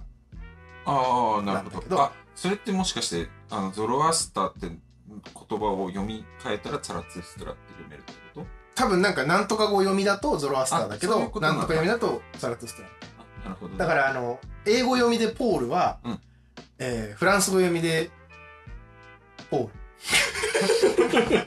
ああなるほど。あそれってもしかしてあのゾロアスターって言葉を読み替えたらツァラツストラって読めるってこと？多分なんか、なんとか語読みだとゾロアスターだけど、なんとか読みだとツァラトゥストラ。あなるほどねだから、あの、英語読みでポールは、うんえーフランス語読みで、ポール。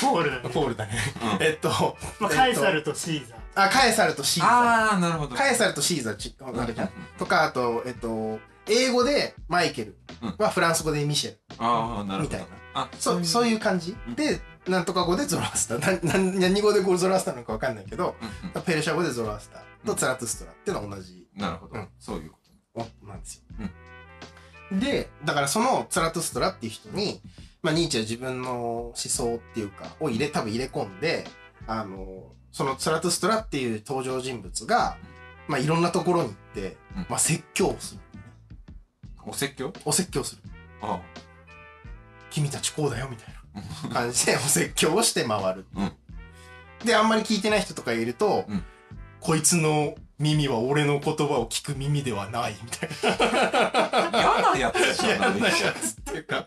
ポールだねポールだね。うんえっと、まあカエサルとシーザーあ、カエサルとシーザああなるほどー。カエサルとシーザーち、うんあるじゃん。とか、あと、えっと、英語でマイケルはフランス語でミシェル。ああなるほどみたいな。あそう、そういう感じ？で、なんとか語でゾロアスター。な、な、何語でゾロアスターなのかわかんないけど、うんうんペルシャ語でゾロアスター。とツラトゥストラっていうのは同じ。なるほど、うん。そういうことなんですよ。で、だからそのツラトゥストラっていう人に、まあ、ニーチェは自分の思想っていうか、を入れ、多分入れ込んで、あの、そのツラトゥストラっていう登場人物が、まあ、いろんなところに行って、うん。まあ、説教をする。お説教？お説教する。あ君たちこうだよ、みたいな。感じでお説教をして回る。う。ん。で、あんまり聞いてない人とかいると、うん。こいつの耳は俺の言葉を聞く耳ではない、みたいな。嫌なやつじゃない嫌なやつっていうか、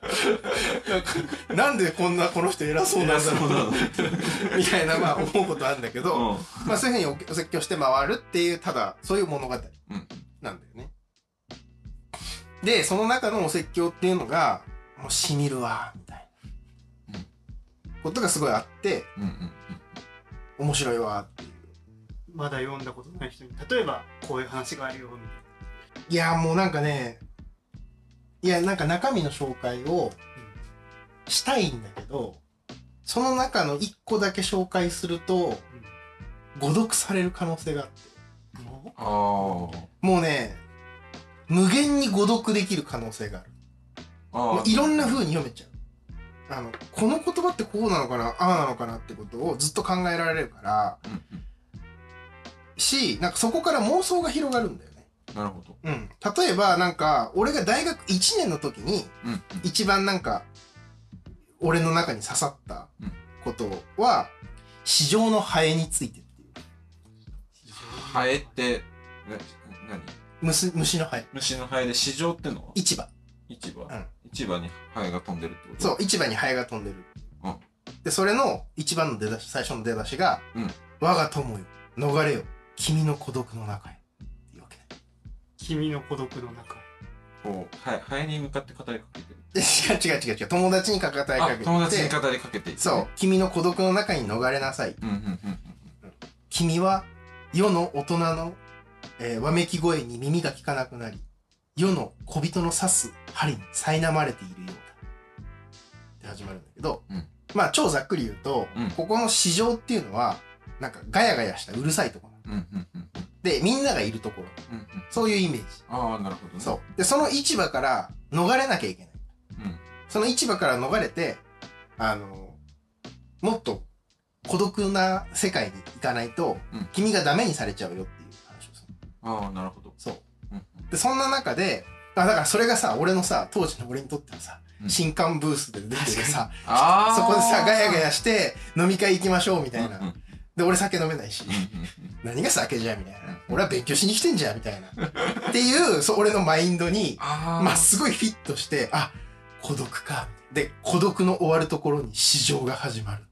なんでこんなこの人偉そうなんだろうな、みたいな、まあ思うことあるんだけど、うん。まあそういうふうにおお説教して回るっていう、ただ、そういう物語うん。なんだよね。で、その中のお説教っていうのが、もうしみるわ、みたいな。ことがすごいあって、うんうん面白いわっていう。まだ読んだことない人に例えばこういう話があるよみたいいやもうなんかねいやなんか中身の紹介をしたいんだけどその中の一個だけ紹介すると誤読される可能性があってああもうね無限に誤読できる可能性があるもいろんな風に読めちゃう。あのこの言葉ってこうなのかなああなのかなってことをずっと考えられるから。うんうん。しなんかそこから妄想が広がるんだよね。なるほど。うん。例えばなんか俺が大学1年の時に一番なんか俺の中に刺さったことは市場のハエについてっていう。ハエってな何？虫虫のハエ。虫のハエで市場ってのは？市場市場、うん。市場にハエが飛んでるってこと？そう市場にハエが飛んでる、うん。でそれの一番の出だし最初の出だしが「うん。我が友よ。逃れよ。君の孤独の中へ」っていうわけ。ね君の孤独の中へ。こうハエハエに向かって語りかけてる。で違う違う違う。違う友達にかかたいかけて。あ友達に語りかけているそう。君の孤独の中に逃れなさい。うんうんうんうん。君は世の大人の、えーわめき声に耳が聞かなくなり世の小人の刺す針に苛まれているようだって始まるんだけど、うん。まあ超ざっくり言うと、うん。ここの市場っていうのはなんかガヤガヤしたうるさいところうんうんうん。でみんながいるところ。うんうん。そういうイメージ。ああなるほどね。そう。でその市場から逃れなきゃいけない。うん。その市場から逃れてあのもっと孤独な世界に行かないと、うん。君がダメにされちゃうよっていう話をする。ああなるほど。そう。うんでそんな中であだからそれがさ俺のさ当時の俺にとってはさ、うん。新刊ブースで出てるさああそこでさガヤガヤして飲み会行きましょうみたいな、うんうんで俺酒飲めないし、何が酒じゃみたいな。俺は勉強しに来てんじゃんみたいな。っていうそう俺のマインドにまあすごいフィットしてあ孤独か。で孤独の終わるところに市場が始まる、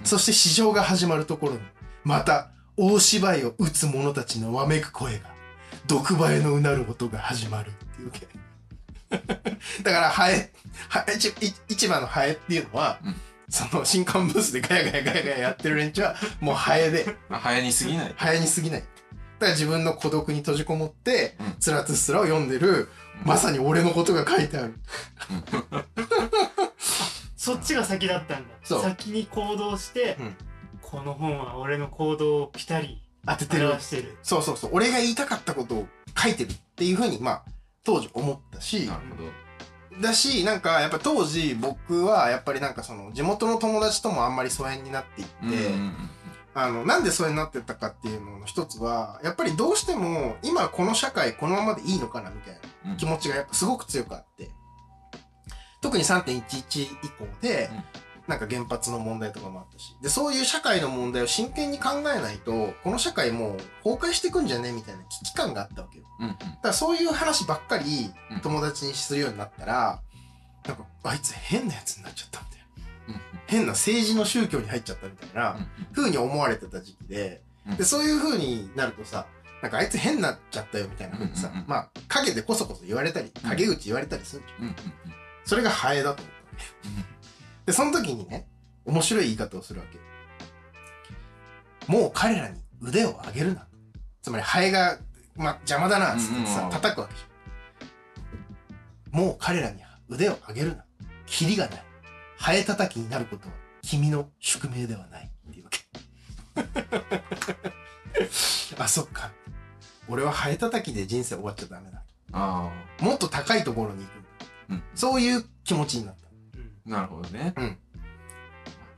うん。そして市場が始まるところにまた大芝居を打つ者たちのわめく声が毒ハエのうなる音が始まるっていうわけ だからハエハエ市い市場のハエっていうのは、うん。その新刊ブースでガヤガヤガヤガヤやってる連中はもうハエで。あハエに過ぎないハエに過ぎない。だから自分の孤独に閉じこもって、うん。つらつすらを読んでる、まさに俺のことが書いてある。そっちが先だったんだ。先に行動して、うん。この本は俺の行動をピタリ当ててる。表してる。そうそうそう。俺が言いたかったことを書いてるっていうふうにまあ当時思ったしなるほど。だしなんかやっぱ当時僕はやっぱりなんかその地元の友達ともあんまり疎遠になっていって、うんうんうんあのなんで疎遠になってったかっていうのの一つはやっぱりどうしても今この社会このままでいいのかなみたいなうん。気持ちがやっぱすごく強くあって特に3.11以降で、なんか原発の問題とかもあったし。でそういう社会の問題を真剣に考えないとこの社会もう崩壊していくんじゃねみたいな危機感があったわけよ。うんうん。だからそういう話ばっかりうん。友達にするようになったら、なんかあいつ変なやつになっちゃったみたいな。うん変な政治の宗教に入っちゃったみたいなうん風に思われてた時期で、うん。でそういう風になるとさなんかあいつ変になっちゃったよみたいな風にさ、うんうんうん。まあ陰でこそこそ言われたり陰口言われたりするじゃん、うんうんそれがハエだと思ったわけでその時にね面白い言い方をするわけ。もう彼らに腕を上げるな。つまりハエが、ま、邪魔だなっつってさ、叩くわけじゃん。もう彼らに腕を上げるな。キリがない。ハエ叩きになることは君の宿命ではない。っていうわけ。あそっか。俺はハエ叩きで人生終わっちゃダメだ。あもっと高いところに行く、うん。そういう気持ちになったなるほどね。うん。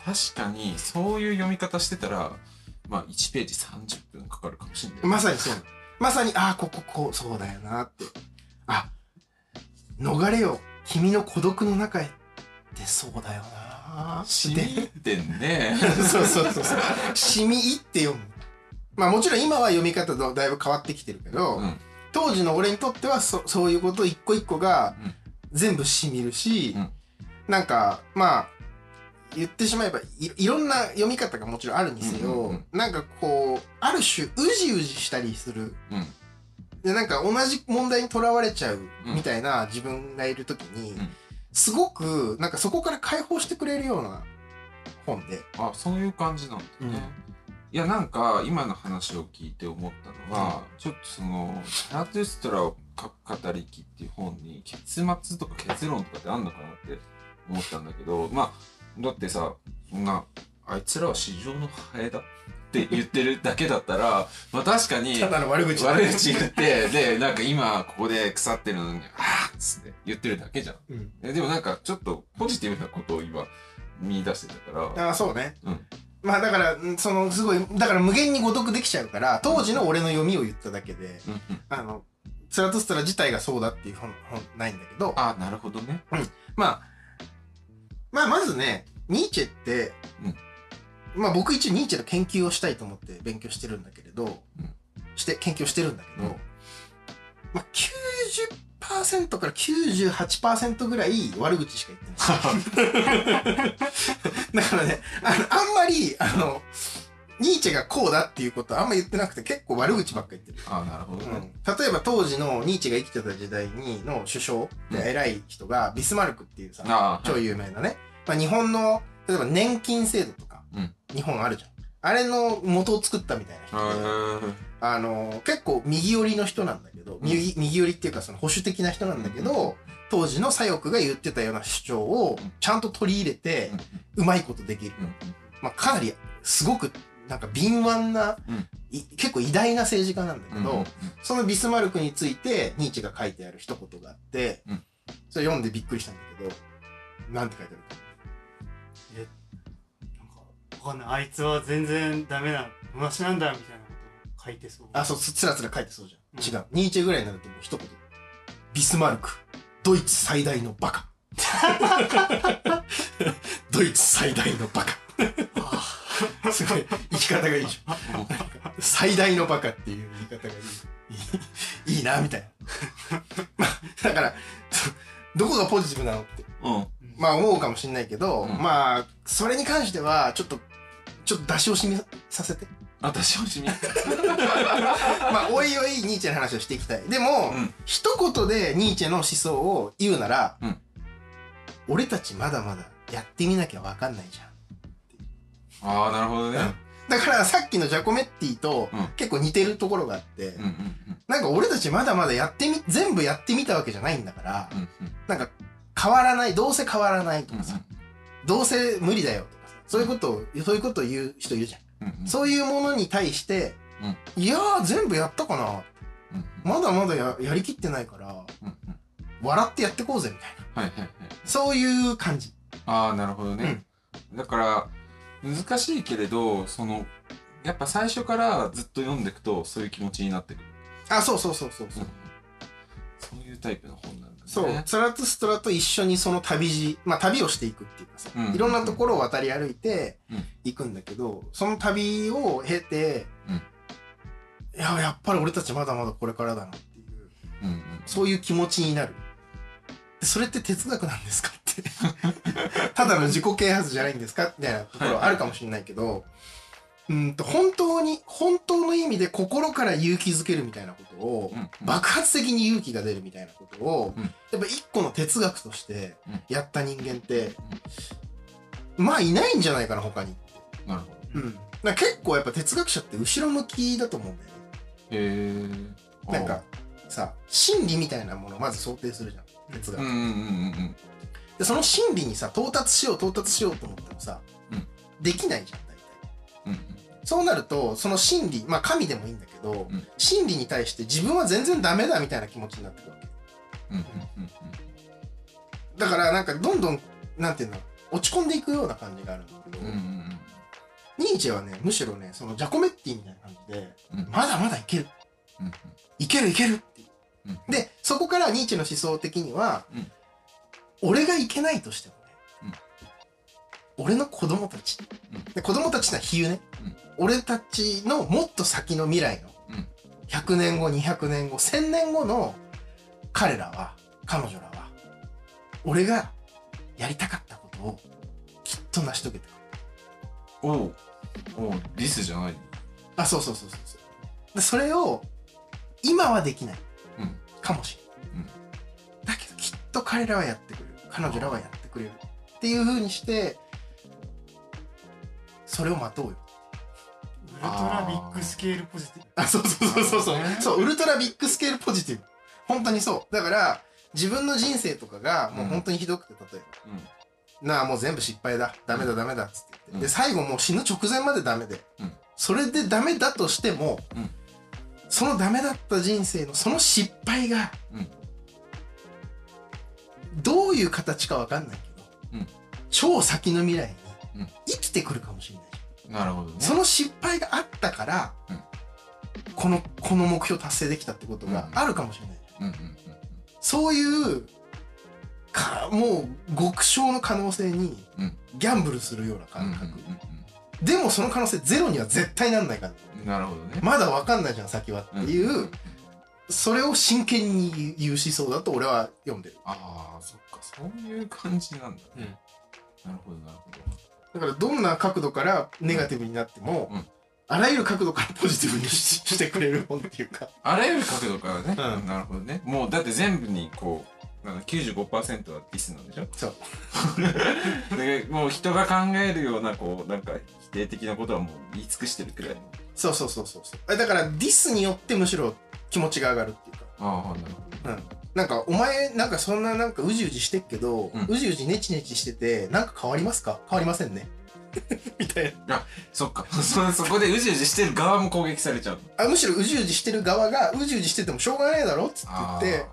確かにそういう読み方してたらまあ1ページ30分かかるかもしれない。まさにそう。まさに、ああ、ここ、こう、そうだよなって。あ、逃れよ、君の孤独の中へってそうだよなしみ入ってんね。そうそうそうそう。しみ入って読む。まあもちろん今は読み方だいぶ変わってきてるけど、うん。当時の俺にとってはそそういうこと一個一個がうん。全部しみるし、うんなんかまあ言ってしまえばいいろんな読み方がもちろんあるにせよ、うんうんうん。なんかこうある種うじうじしたりする。うん。でなんか同じ問題にとらわれちゃううん。みたいな自分がいる時に、うん。すごくなんかそこから解放してくれるような本で。あそういう感じなんだね。いやなんか今の話を聞いて思ったのは、ちょっとその「ザラトゥストラを書く語りき」っていう本に結末とか結論とかってあんのかなって思ったんだけどまあだってさそんなあいつらは市場のハエだって言ってるだけだったらまあ確かにただの悪口だ悪口言ってでなんか今ここで腐ってるのに「あーっつって言ってるだけじゃん。うん。えでもなんかちょっとポジティブなことを今見出してたから。ああそうね、うん。まあだからんそのすごいだから無限に誤読できちゃうから当時の俺の読みを言っただけでうんうん。あのツラトストラ自体がそうだっていう本本ないんだけど。あなるほどね。まあまあまずねニーチェって、まあ僕一応ニーチェの研究をしたいと思って勉強してるんだけれど、ん。して研究してるんだけど、うん。まあ90%から98%ぐらい悪口しか言ってない。だからね、あの、あんまり、あの、ニーチェがこうだっていうことはあんま言ってなくて結構悪口ばっか言ってる。あなるほどね、うん。例えば当時のニーチェが生きてた時代にの首相で偉い人がビスマルクっていうさ、あ超有名なね、まあ、日本の例えば年金制度とか、うん。日本あるじゃん。あれの元を作ったみたいな人で、あの結構右寄りの人なんだけど、右右寄りっていうかその保守的な人なんだけど、当時の左翼が言ってたような主張をちゃんと取り入れて、うまいことできる、まあ、かなりすごくなんか敏腕な、うんい結構偉大な政治家なんだけど、そのビスマルクについてニーチェが書いてある一言があって、うんそれ読んでびっくりしたんだけど、なんて書いてある？えなんかわかんないあいつは全然ダメなマシなんだみたいなことを書いてそうあ、そう、つつらつら書いてそうじゃん。うん違う。ニーチェぐらいになるともう一言。ビスマルク、ドイツ最大のバカ。ドイツ最大のバカ。すごい、生き方がいいじゃん。最大のバカっていう言い方がいい。いいな、みたいな。まあ、だから、どこがポジティブなのって、うんうんまあ思うかもしれないけど、うんまあ、それに関しては、ちょっと、ちょっと出し惜しみさせて。私もしみ？まあ、おいおいニーチェの話をしていきたい。でも、うん一言でニーチェの思想を言うなら、うん俺たちまだまだやってみなきゃわかんないじゃん。ああなるほどね。だからさっきのジャコメッティとうん。結構似てるところがあって、うんうんなんか俺たちまだまだやってみ、全部やってみたわけじゃないんだから、うんうん。なんか変わらない、どうせ変わらないとうんかさ、どうせ無理だよとかさ、そういうことを、そういうことを言う人いるじゃん。うんうん。そういうものに対して、いやー全部やったかな。うんまだまだややりきってないから、うんうん。笑ってやってこうぜみたいな。はいはいはい。そういう感じ。ああなるほどね、だから難しいけれどそのやっぱ最初からずっと読んでいくとそういう気持ちになってくる、あ、そうそうそうそう。そう。そういうタイプの本なんだね。そう、ツラトゥストラと一緒にその旅路、まあ旅をしていくっていうかさ、うん。いろんなところを渡り歩いてうん。行くんだけど、その旅を経て、うん。いや、やっぱり俺たちまだまだこれからだなっていう、うんうん。そういう気持ちになる。でそれって哲学なんですか？ただの自己啓発じゃないんですかみたいなところはあるかもしれないけど、うんと、本当に、本当の意味で心から勇気づけるみたいなことを、うん爆発的に勇気が出るみたいなことを、うんやっぱ一個の哲学としてうんやった人間って、まあいないんじゃないかな他に。なるほどうん。結構やっぱ哲学者って後ろ向きだと思うんだよね。へえなんかさ、真理みたいなものをまず想定するじゃん。哲学。うんうんうんうんで、その真理にさ、到達しよう到達しようと思ってもさ、うん。できないじゃん、大体。うんうん。そうなると、その真理、まあ神でもいいんだけど、うん。真理に対して自分は全然ダメだみたいな気持ちになってくるわけ。うんうんうんだからなんかどんどん、なんていうの、落ち込んでいくような感じがあるんだけど、うんうんうん。ニーチェはね、むしろね、そのジャコメッティみたいな感じで、うん。まだまだいける。うんいけるいけるって。いう。うん。で、そこからニーチェの思想的には、うん俺がいけないとしてもね、俺の子供たち、うんで子供たちってのは比喩ね、俺たちのもっと先の未来の、うん100年後、200年後、1000年後の彼らは、彼女らは、俺がやりたかったことをきっと成し遂げてくる。おうおうリスじゃないあ、そうそうそうそうそう。でそれを、今はできない。うんかもしれない。だけど、きっと彼らはやってくれる。彼女らはやってくれる。っていう風にして、それを待とうよ。ウルトラビッグスケールポジティブあ、そうそうそうそうそう、ねそう、ウルトラビッグスケールポジティブ。本当にそう。だから、自分の人生とかがもう本当にひどくて、例えば。なあ、もう全部失敗だ。ダメだ、ダメだ、つって言って。うんで、最後もう死ぬ直前までダメで。うんそれでダメだとしても、うんそのダメだった人生のその失敗が、うんどういう形かわかんないけど、うん超先の未来にうん生きてくるかもしれない。うん。なるほどね。その失敗があったから、うんこの、この目標達成できたってことがあるかもしれない。うんうんうんそういう、か、もう、極小の可能性にうん、ギャンブルするようなうん。うん感覚。うんでもその可能性ゼロには絶対なんないから。うんなるほどね。まだわかんないじゃん、先はっていう、うんそれを真剣に言う思想だと俺は読んでる。ああ、そっか、そういう感じなんだうんね。なるほど、なるほど。だからどんな角度からネガティブになっても、うんあらゆる角度からポジティブにししてくれる本っていうか。あらゆる角度からね。うんなるほどね。もう、だって全部にこう、なんだ95%はディスなんでしょ？そう。でもう人が考えるような、こう、なんか否定的なことはもう言い尽くしてるくらいの。そうそうそうそうそう。えだからディスによってむしろ気持ちが上がるっていうか。ああ、なるほど。うん。なんか、お前、なんかそんななんかうじうじしてっけど、うんうじうじネチネチしてて、なんか変わりますか？変わりませんね。みたいな。そっか。そそこでうじうじしてる側も攻撃されちゃうの。あむしろうじうじしてる側が、うじうじしててもしょうがねえだろっつって言って、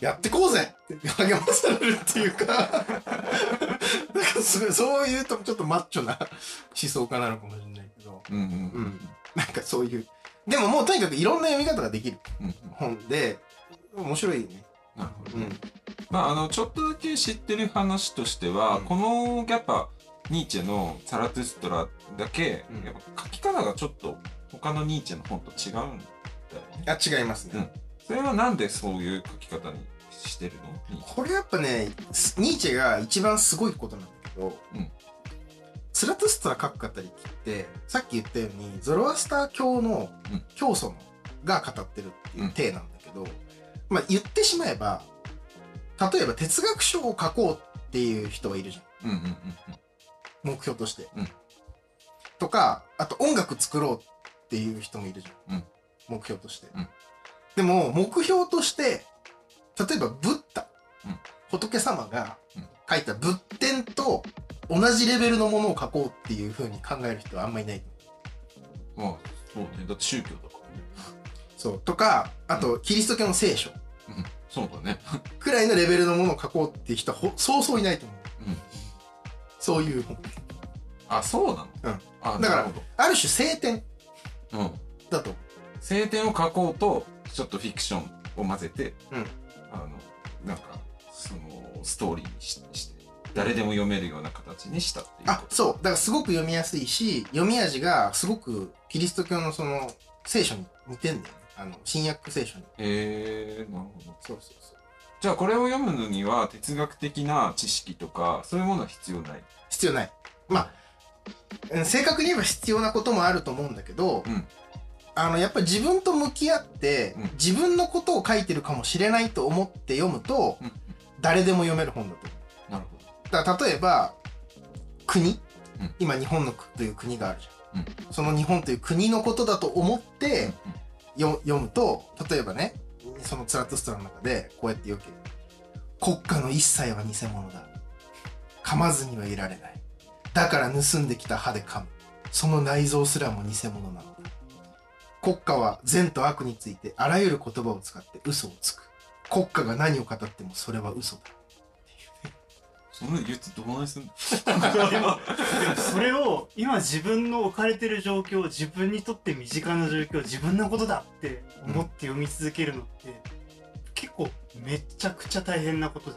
やってこうぜって 励まされるっていうか、なんかすごいそういうとちょっとマッチョな思想家なのかもしれないけど、あーうんうんうんなんかそういう。でももうとにかくいろんな読み方ができるうんうん。本で、面白いよね。なるほどね。うん。まあ、あの、ちょっとだけ知ってる話としては、うんこの、やっぱ、ニーチェのサラトゥストラだけ、うんやっぱ書き方がちょっと他のニーチェの本と違うんだよね。あ、違いますね。それはなんでそういう書き方にしてるの？これやっぱね、スニーチェが一番すごいことなんだけど、うんスラトゥストラ書く語りって、さっき言ったように、ゾロアスター教のうん教祖のが語ってるっていう体なんだけど、まあ言ってしまえば、例えば哲学書を書こうっていう人はいるじゃん。ェ。うんうんうん目標として。うんとか、あと音楽作ろうっていう人もいるじゃん。うん目標として。うんでも、目標として、例えばブッダ、うん仏様がうん書いた仏典と同じレベルのものを書こうっていう風に考える人はあんまりいない。うん。まあ、そうね。だって宗教だからね。そう。とか、あと、キリスト教の聖書うん。そうだね。くらいのレベルのものを書こうっていう人はほそうそういないと思う。うん。そういう本。あ、そうなの？うん。あ、だからなるほある種聖典ど。うん。だと。聖典を書こうと、ちょっとフィクションを混ぜて、うんあの、なんか、その、ストーリーにしして、誰でも読めるような形にしたっていうあ。そう。だからすごく読みやすいし、読み味がすごくキリスト教のその聖書に似てんだよね。あの、新約聖書に。へえー、なるほど。そうそうそう。じゃあこれを読むのには哲学的な知識とか、そういうものは必要ない？必要ない。まあ、うん正確に言えば必要なこともあると思うんだけど、うんあの、やっぱり自分と向き合って、うん自分のことを書いてるかもしれないと思って読むと、うん。誰でも読める本だと思う。なるほど。だから例えば、国、うん今日本のという国があるじゃん。うんその日本という国のことだと思って、よ読むと、例えばね、そのツラットストラの中でこうやって言うわけよ国家の一切は偽物だ。噛まずにはいられない。だから盗んできた歯で噛む。その内臓すらも偽物なのだ。国家は善と悪についてあらゆる言葉を使って嘘をつく。国家が何を語ってもそれは嘘だ。そんなの言ってどうないすんの？で もそれを今自分の置かれてる状況自分にとって身近な状況自分のことだって思って読み続けるのって、結構めちゃくちゃ大変なことで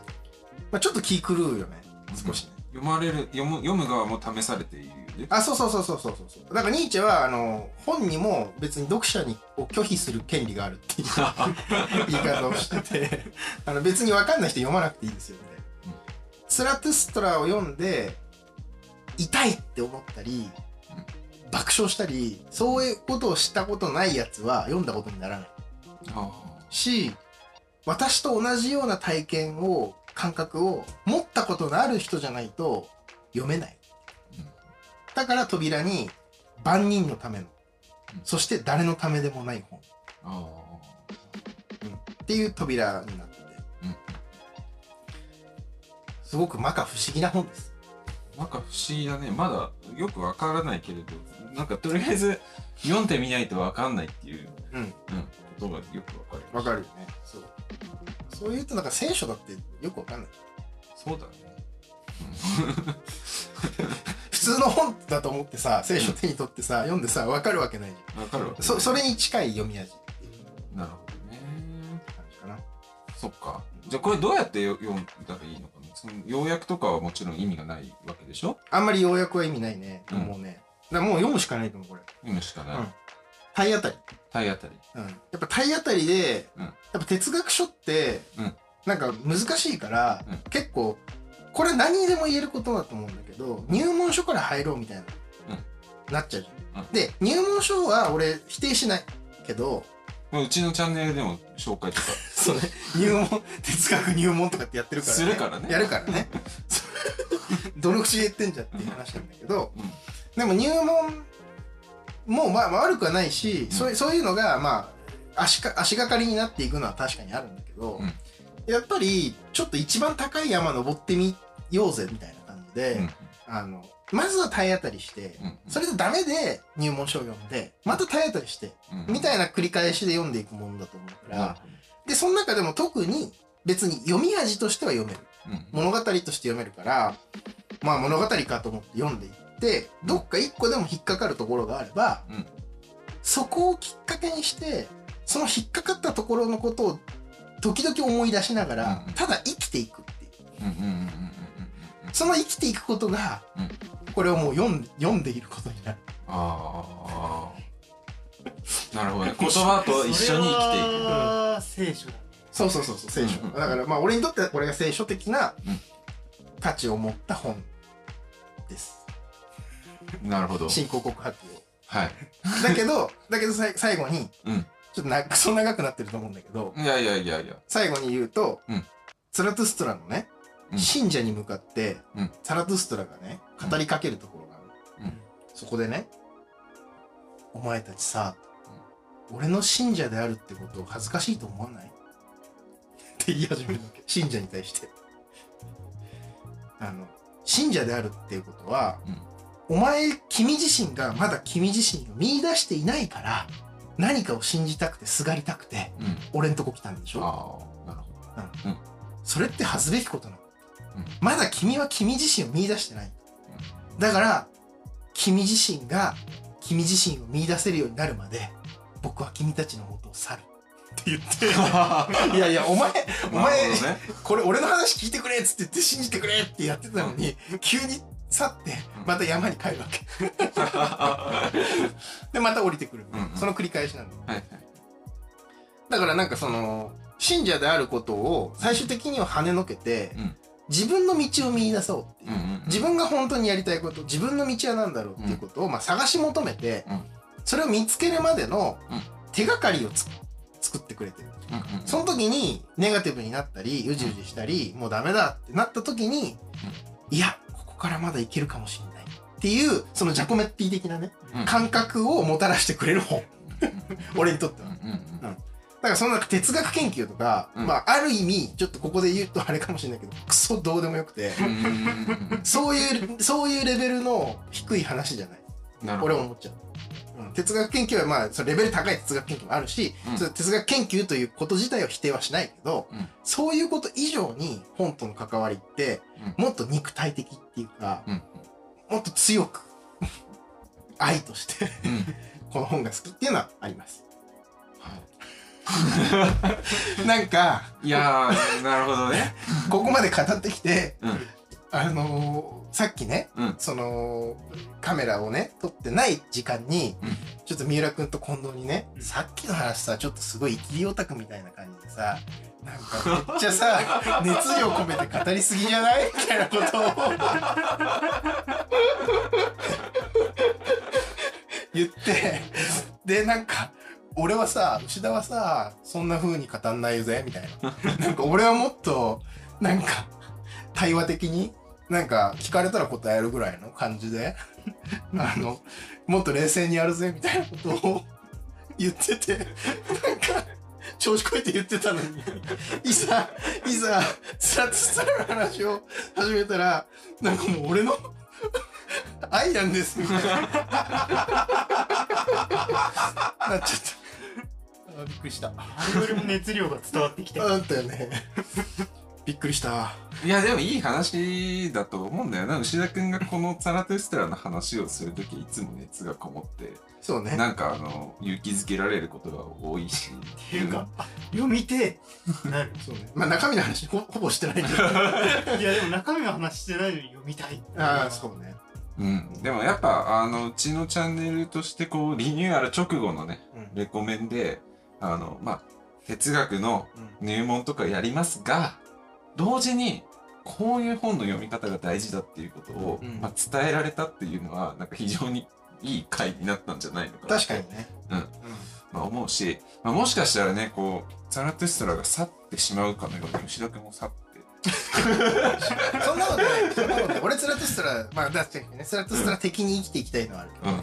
まあ、ちょっと気狂うよね。少しね。読まれる、読む、読む側も試されているよね。あ、そうそうそうそうそうそう。だからニーチェは、あの、本にも別に読者にを拒否する権利があるっていう 言い方をしてて、あの別に分かんない人読まなくていいですよね。スラトゥストラを読んで、痛いって思ったり、爆笑したり、そういうことをしたことないやつは読んだことにならない。あし、私と同じような体験を、感覚を持ったことのある人じゃないと読めない。うん。だから扉に万人のためのそして誰のためでもない本。あっていう扉になっすごく摩訶不思議な本です。あなんか不思議だねまだよくわからないけれどなんかとりあえず読んでみないとわかんないっていう、うん。うん、ことがよくわかるわかるよね。そう。そういうとなんか聖書だってよくわかんない。そうだね普通の本だと思ってさ、聖書手に取ってさ、読んでさ、わかるわけないじうんわかるわゃん。そ、それに近い読み味っていうなるほどね感じかな。そっかじゃあこれどうやってよ読んだらいいのかな？その要約とかはもちろん意味がないわけでしょ？あんまり要約は意味ないね。うんもうね。だからもう読むしかないと思う、これ。読むしかない、うん体当たり。体当たりうん。やっぱ体当たりで、うんやっぱ哲学書って、うんなんか難しいから、うん結構、これ何にでも言えることだと思うんだけど、入門書から入ろうみたいな、なっちゃうじゃん。うんで、入門書は俺否定しないけど、まあうちのチャンネルでも紹介とか。そうね、入門、哲学入門とかってやってるから、するからね。やるからね。どの口で言ってんじゃっていう話なんだけど、うん。でも入門もまあ悪くはないし、うんそういうそういうのがまあ足か足がかりになっていくのは確かにあるんだけど、うん。やっぱりちょっと一番高い山登ってみようぜみたいな感じで、うん。あのまずは体当たりして、うんそれでダメで入門書を読んでまた体当たりして、うんみたいな繰り返しで読んでいくものだと思うから、なるでその中でも特に別に読み味としては読める。うん物語として読めるからまあ物語かと思って読んでいってどっか一個でも引っかかるところがあれば、うん。そこをきっかけにしてその引っかかったところのことを時々思い出しながら、うんただ生きていくっていうその生きていくことが、うん。これをもう読ん読んでいることになる。ああなるほどね。言葉と一緒に生きていく。それは聖書だ。そうそうそうそう聖書、うん。だからまあ俺にとってはこれが聖書的なうん。価値を持った本です。なるほど。信仰告白を。はい。だけどだけどさい最後にうん。ちょっとな クソ長くなってると思うんだけどいやいやいやいや。最後に言うと、うん。ツラトゥストラのね、うん信者に向かって、うん。ザラトゥストラがね語りかけるところがある、うん。そこでね「お前たちさ、俺の信者であるってことを恥ずかしいと思わない?」って言い始めるわけ。信者に対して。あの信者であるっていうことは、お前君自身がまだ君自身を見出していないから何かを信じたくてすがりたくてうん。俺んとこ来たんでしょ？ああなるほそれって恥ずべきことなまだ君は君自身を見出してない、だから君自身が君自身を見出せるようになるまで僕は君たちの元を去る。って言って。いやいやお前 おど前、ね。これ俺の話聞いてくれっつって言って信じてくれってやってたのに、急に去ってまた山に帰るわけ。でまた降りてくる、その繰り返しなんだ。はいはい。だからなんかその信者であることを最終的には跳ねのけて、うん自分の道を見出そうっていう、うんうんうん。自分が本当にやりたいこと自分の道は何だろうっていうことを、まあ、探し求めて、うん。それを見つけるまでのうん。手がかりをつ作ってくれてる。うんうんその時にネガティブになったりうじうじしたり、もうダメだってなった時に、いやここからまだいけるかもしれない。っていうそのジャコメッティ的なね、うん。感覚をもたらしてくれる本。俺にとっては。うんうんだからそのなんか哲学研究とか、うん。まあある意味ちょっとここで言うとあれかもしれないけどクソどうでもよくてそういうそういうレベルの低い話じゃない。なるほど。俺は思っちゃう、うん、哲学研究はまあそのレベル高い哲学研究もあるし、うん。それ哲学研究ということ自体を否定はしないけど、うん。そういうこと以上に本との関わりって、もっと肉体的っていうかうん。もっと強く愛としてうん。この本が好きっていうのはあります。は なんかいいやーなるほどね。ここまで語ってきてうん。あのーさっきね、うん。そのカメラをね撮ってない時間に、うん。ちょっと三浦君と近藤にね、さっきの話さちょっとすごい生きりオタクみたいな感じでさなんかめっちゃさ 熱量込めて語りすぎじゃない？みたいなことを。言ってでなんか俺はさ牛田はさそんな風に語んないぜみたいな なんか俺はもっとなんか対話的になんか聞かれたら答えるぐらいの感じで あの、もっと冷静にやるぜみたいなことを 言ってて、なんか、調子こいて言ってたのに、いざ、いざ、スラッとスタラの話を始めたら、なんかもう俺の愛なんですみたいな。なっちゃった。あびっくりした。あれよりも熱量が伝わってきてあだったよね。びっくりした。いやでもいい話だと思うんだよな牛田君がこのザラトゥストラの話をするときいつも熱がこもってそうね。なんかあの勇気づけられることが多いしっていうか、あ読みてえなるそうね。まあ中身の話ほほぼしてないけど。いやでも中身の話してないのに読みたいああ、そうね。うん、でもやっぱあのうちのチャンネルとしてこうリニューアル直後のねうん。レコメンであのまあ哲学の入門とかやりますが同時にこういう本の読み方が大事だっていうことを、うんまあ、伝えられたっていうのはなんか非常にいい回になったんじゃないのかな確かにね。うんまあ、思うし、まあ、もしかしたらねこうザラトゥストラが去ってしまうかのように吉田君も去って そんなことない。そんなことない。俺、ツラトゥストラ、まあ、だってね、ツラトゥストラ的に生きていきたいのはあるけど。う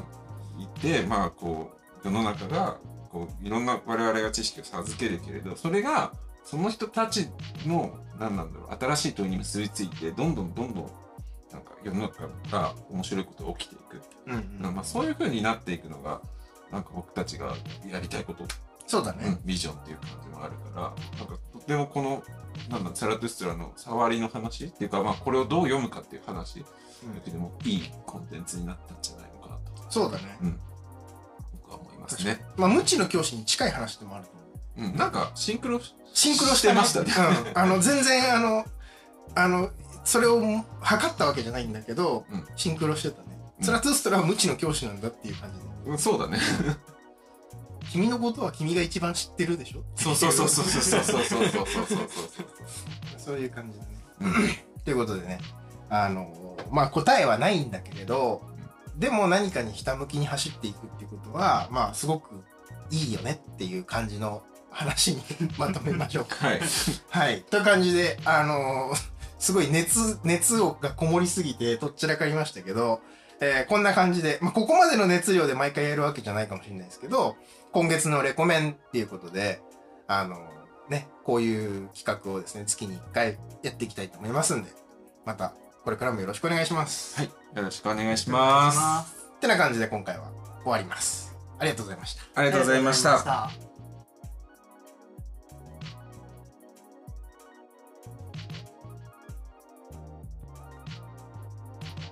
ん、いてまあこう世の中がこういろんな我々が知識を授けるけれどそれがその人たちの何なんだろう新しい問いに結びついてどんどんどんどんなんか世の中が面白いことが起きていく、うん、まあ、そういう風になっていくのがなんか僕たちがやりたいこと、そうだね。うん。ビジョンっていう感じもあるからなんかとてもこのなんだザラトゥストラの触りの話っていうか、まあ、これをどう読むかっていう話だけでもいいコンテンツになったんじゃないのかなと。そうだね。僕は思いますね。まあ、無知の教師に近い話でもあると思う。うん、なんかシンクロシンクロしてましたねうん。あの、全然、あの、あの、それを測ったわけじゃないんだけど、うんシンクロしてたね。うんツラトゥストラは無知の教師なんだっていう感じで。うんそうだね。君のことは君が一番知ってるでしょ？そうそうそうそうそうそうそうそうそうそうそうそういう感じだね。うんということでね、あの、まあ答えはないんだけれど、でも何かにひたむきに走っていくっていうは、まあすごくいいよねっていう感じの話に まとめましょうか。はい。はい。という感じで、あのすごい熱、熱をがこもりすぎてとっちらかりましたけど、えーこんな感じで、まあ、ここまでの熱量で毎回やるわけじゃないかもしれないですけど、今月のレコメンっていうことで、あのね、こういう企画をですね、月に1回やっていきたいと思いますんで、また、これからもよろしくお願いします。はい。よろしくお願いします。ってな感じで今回は終わります。ありがとうございました。ありがとうございました。た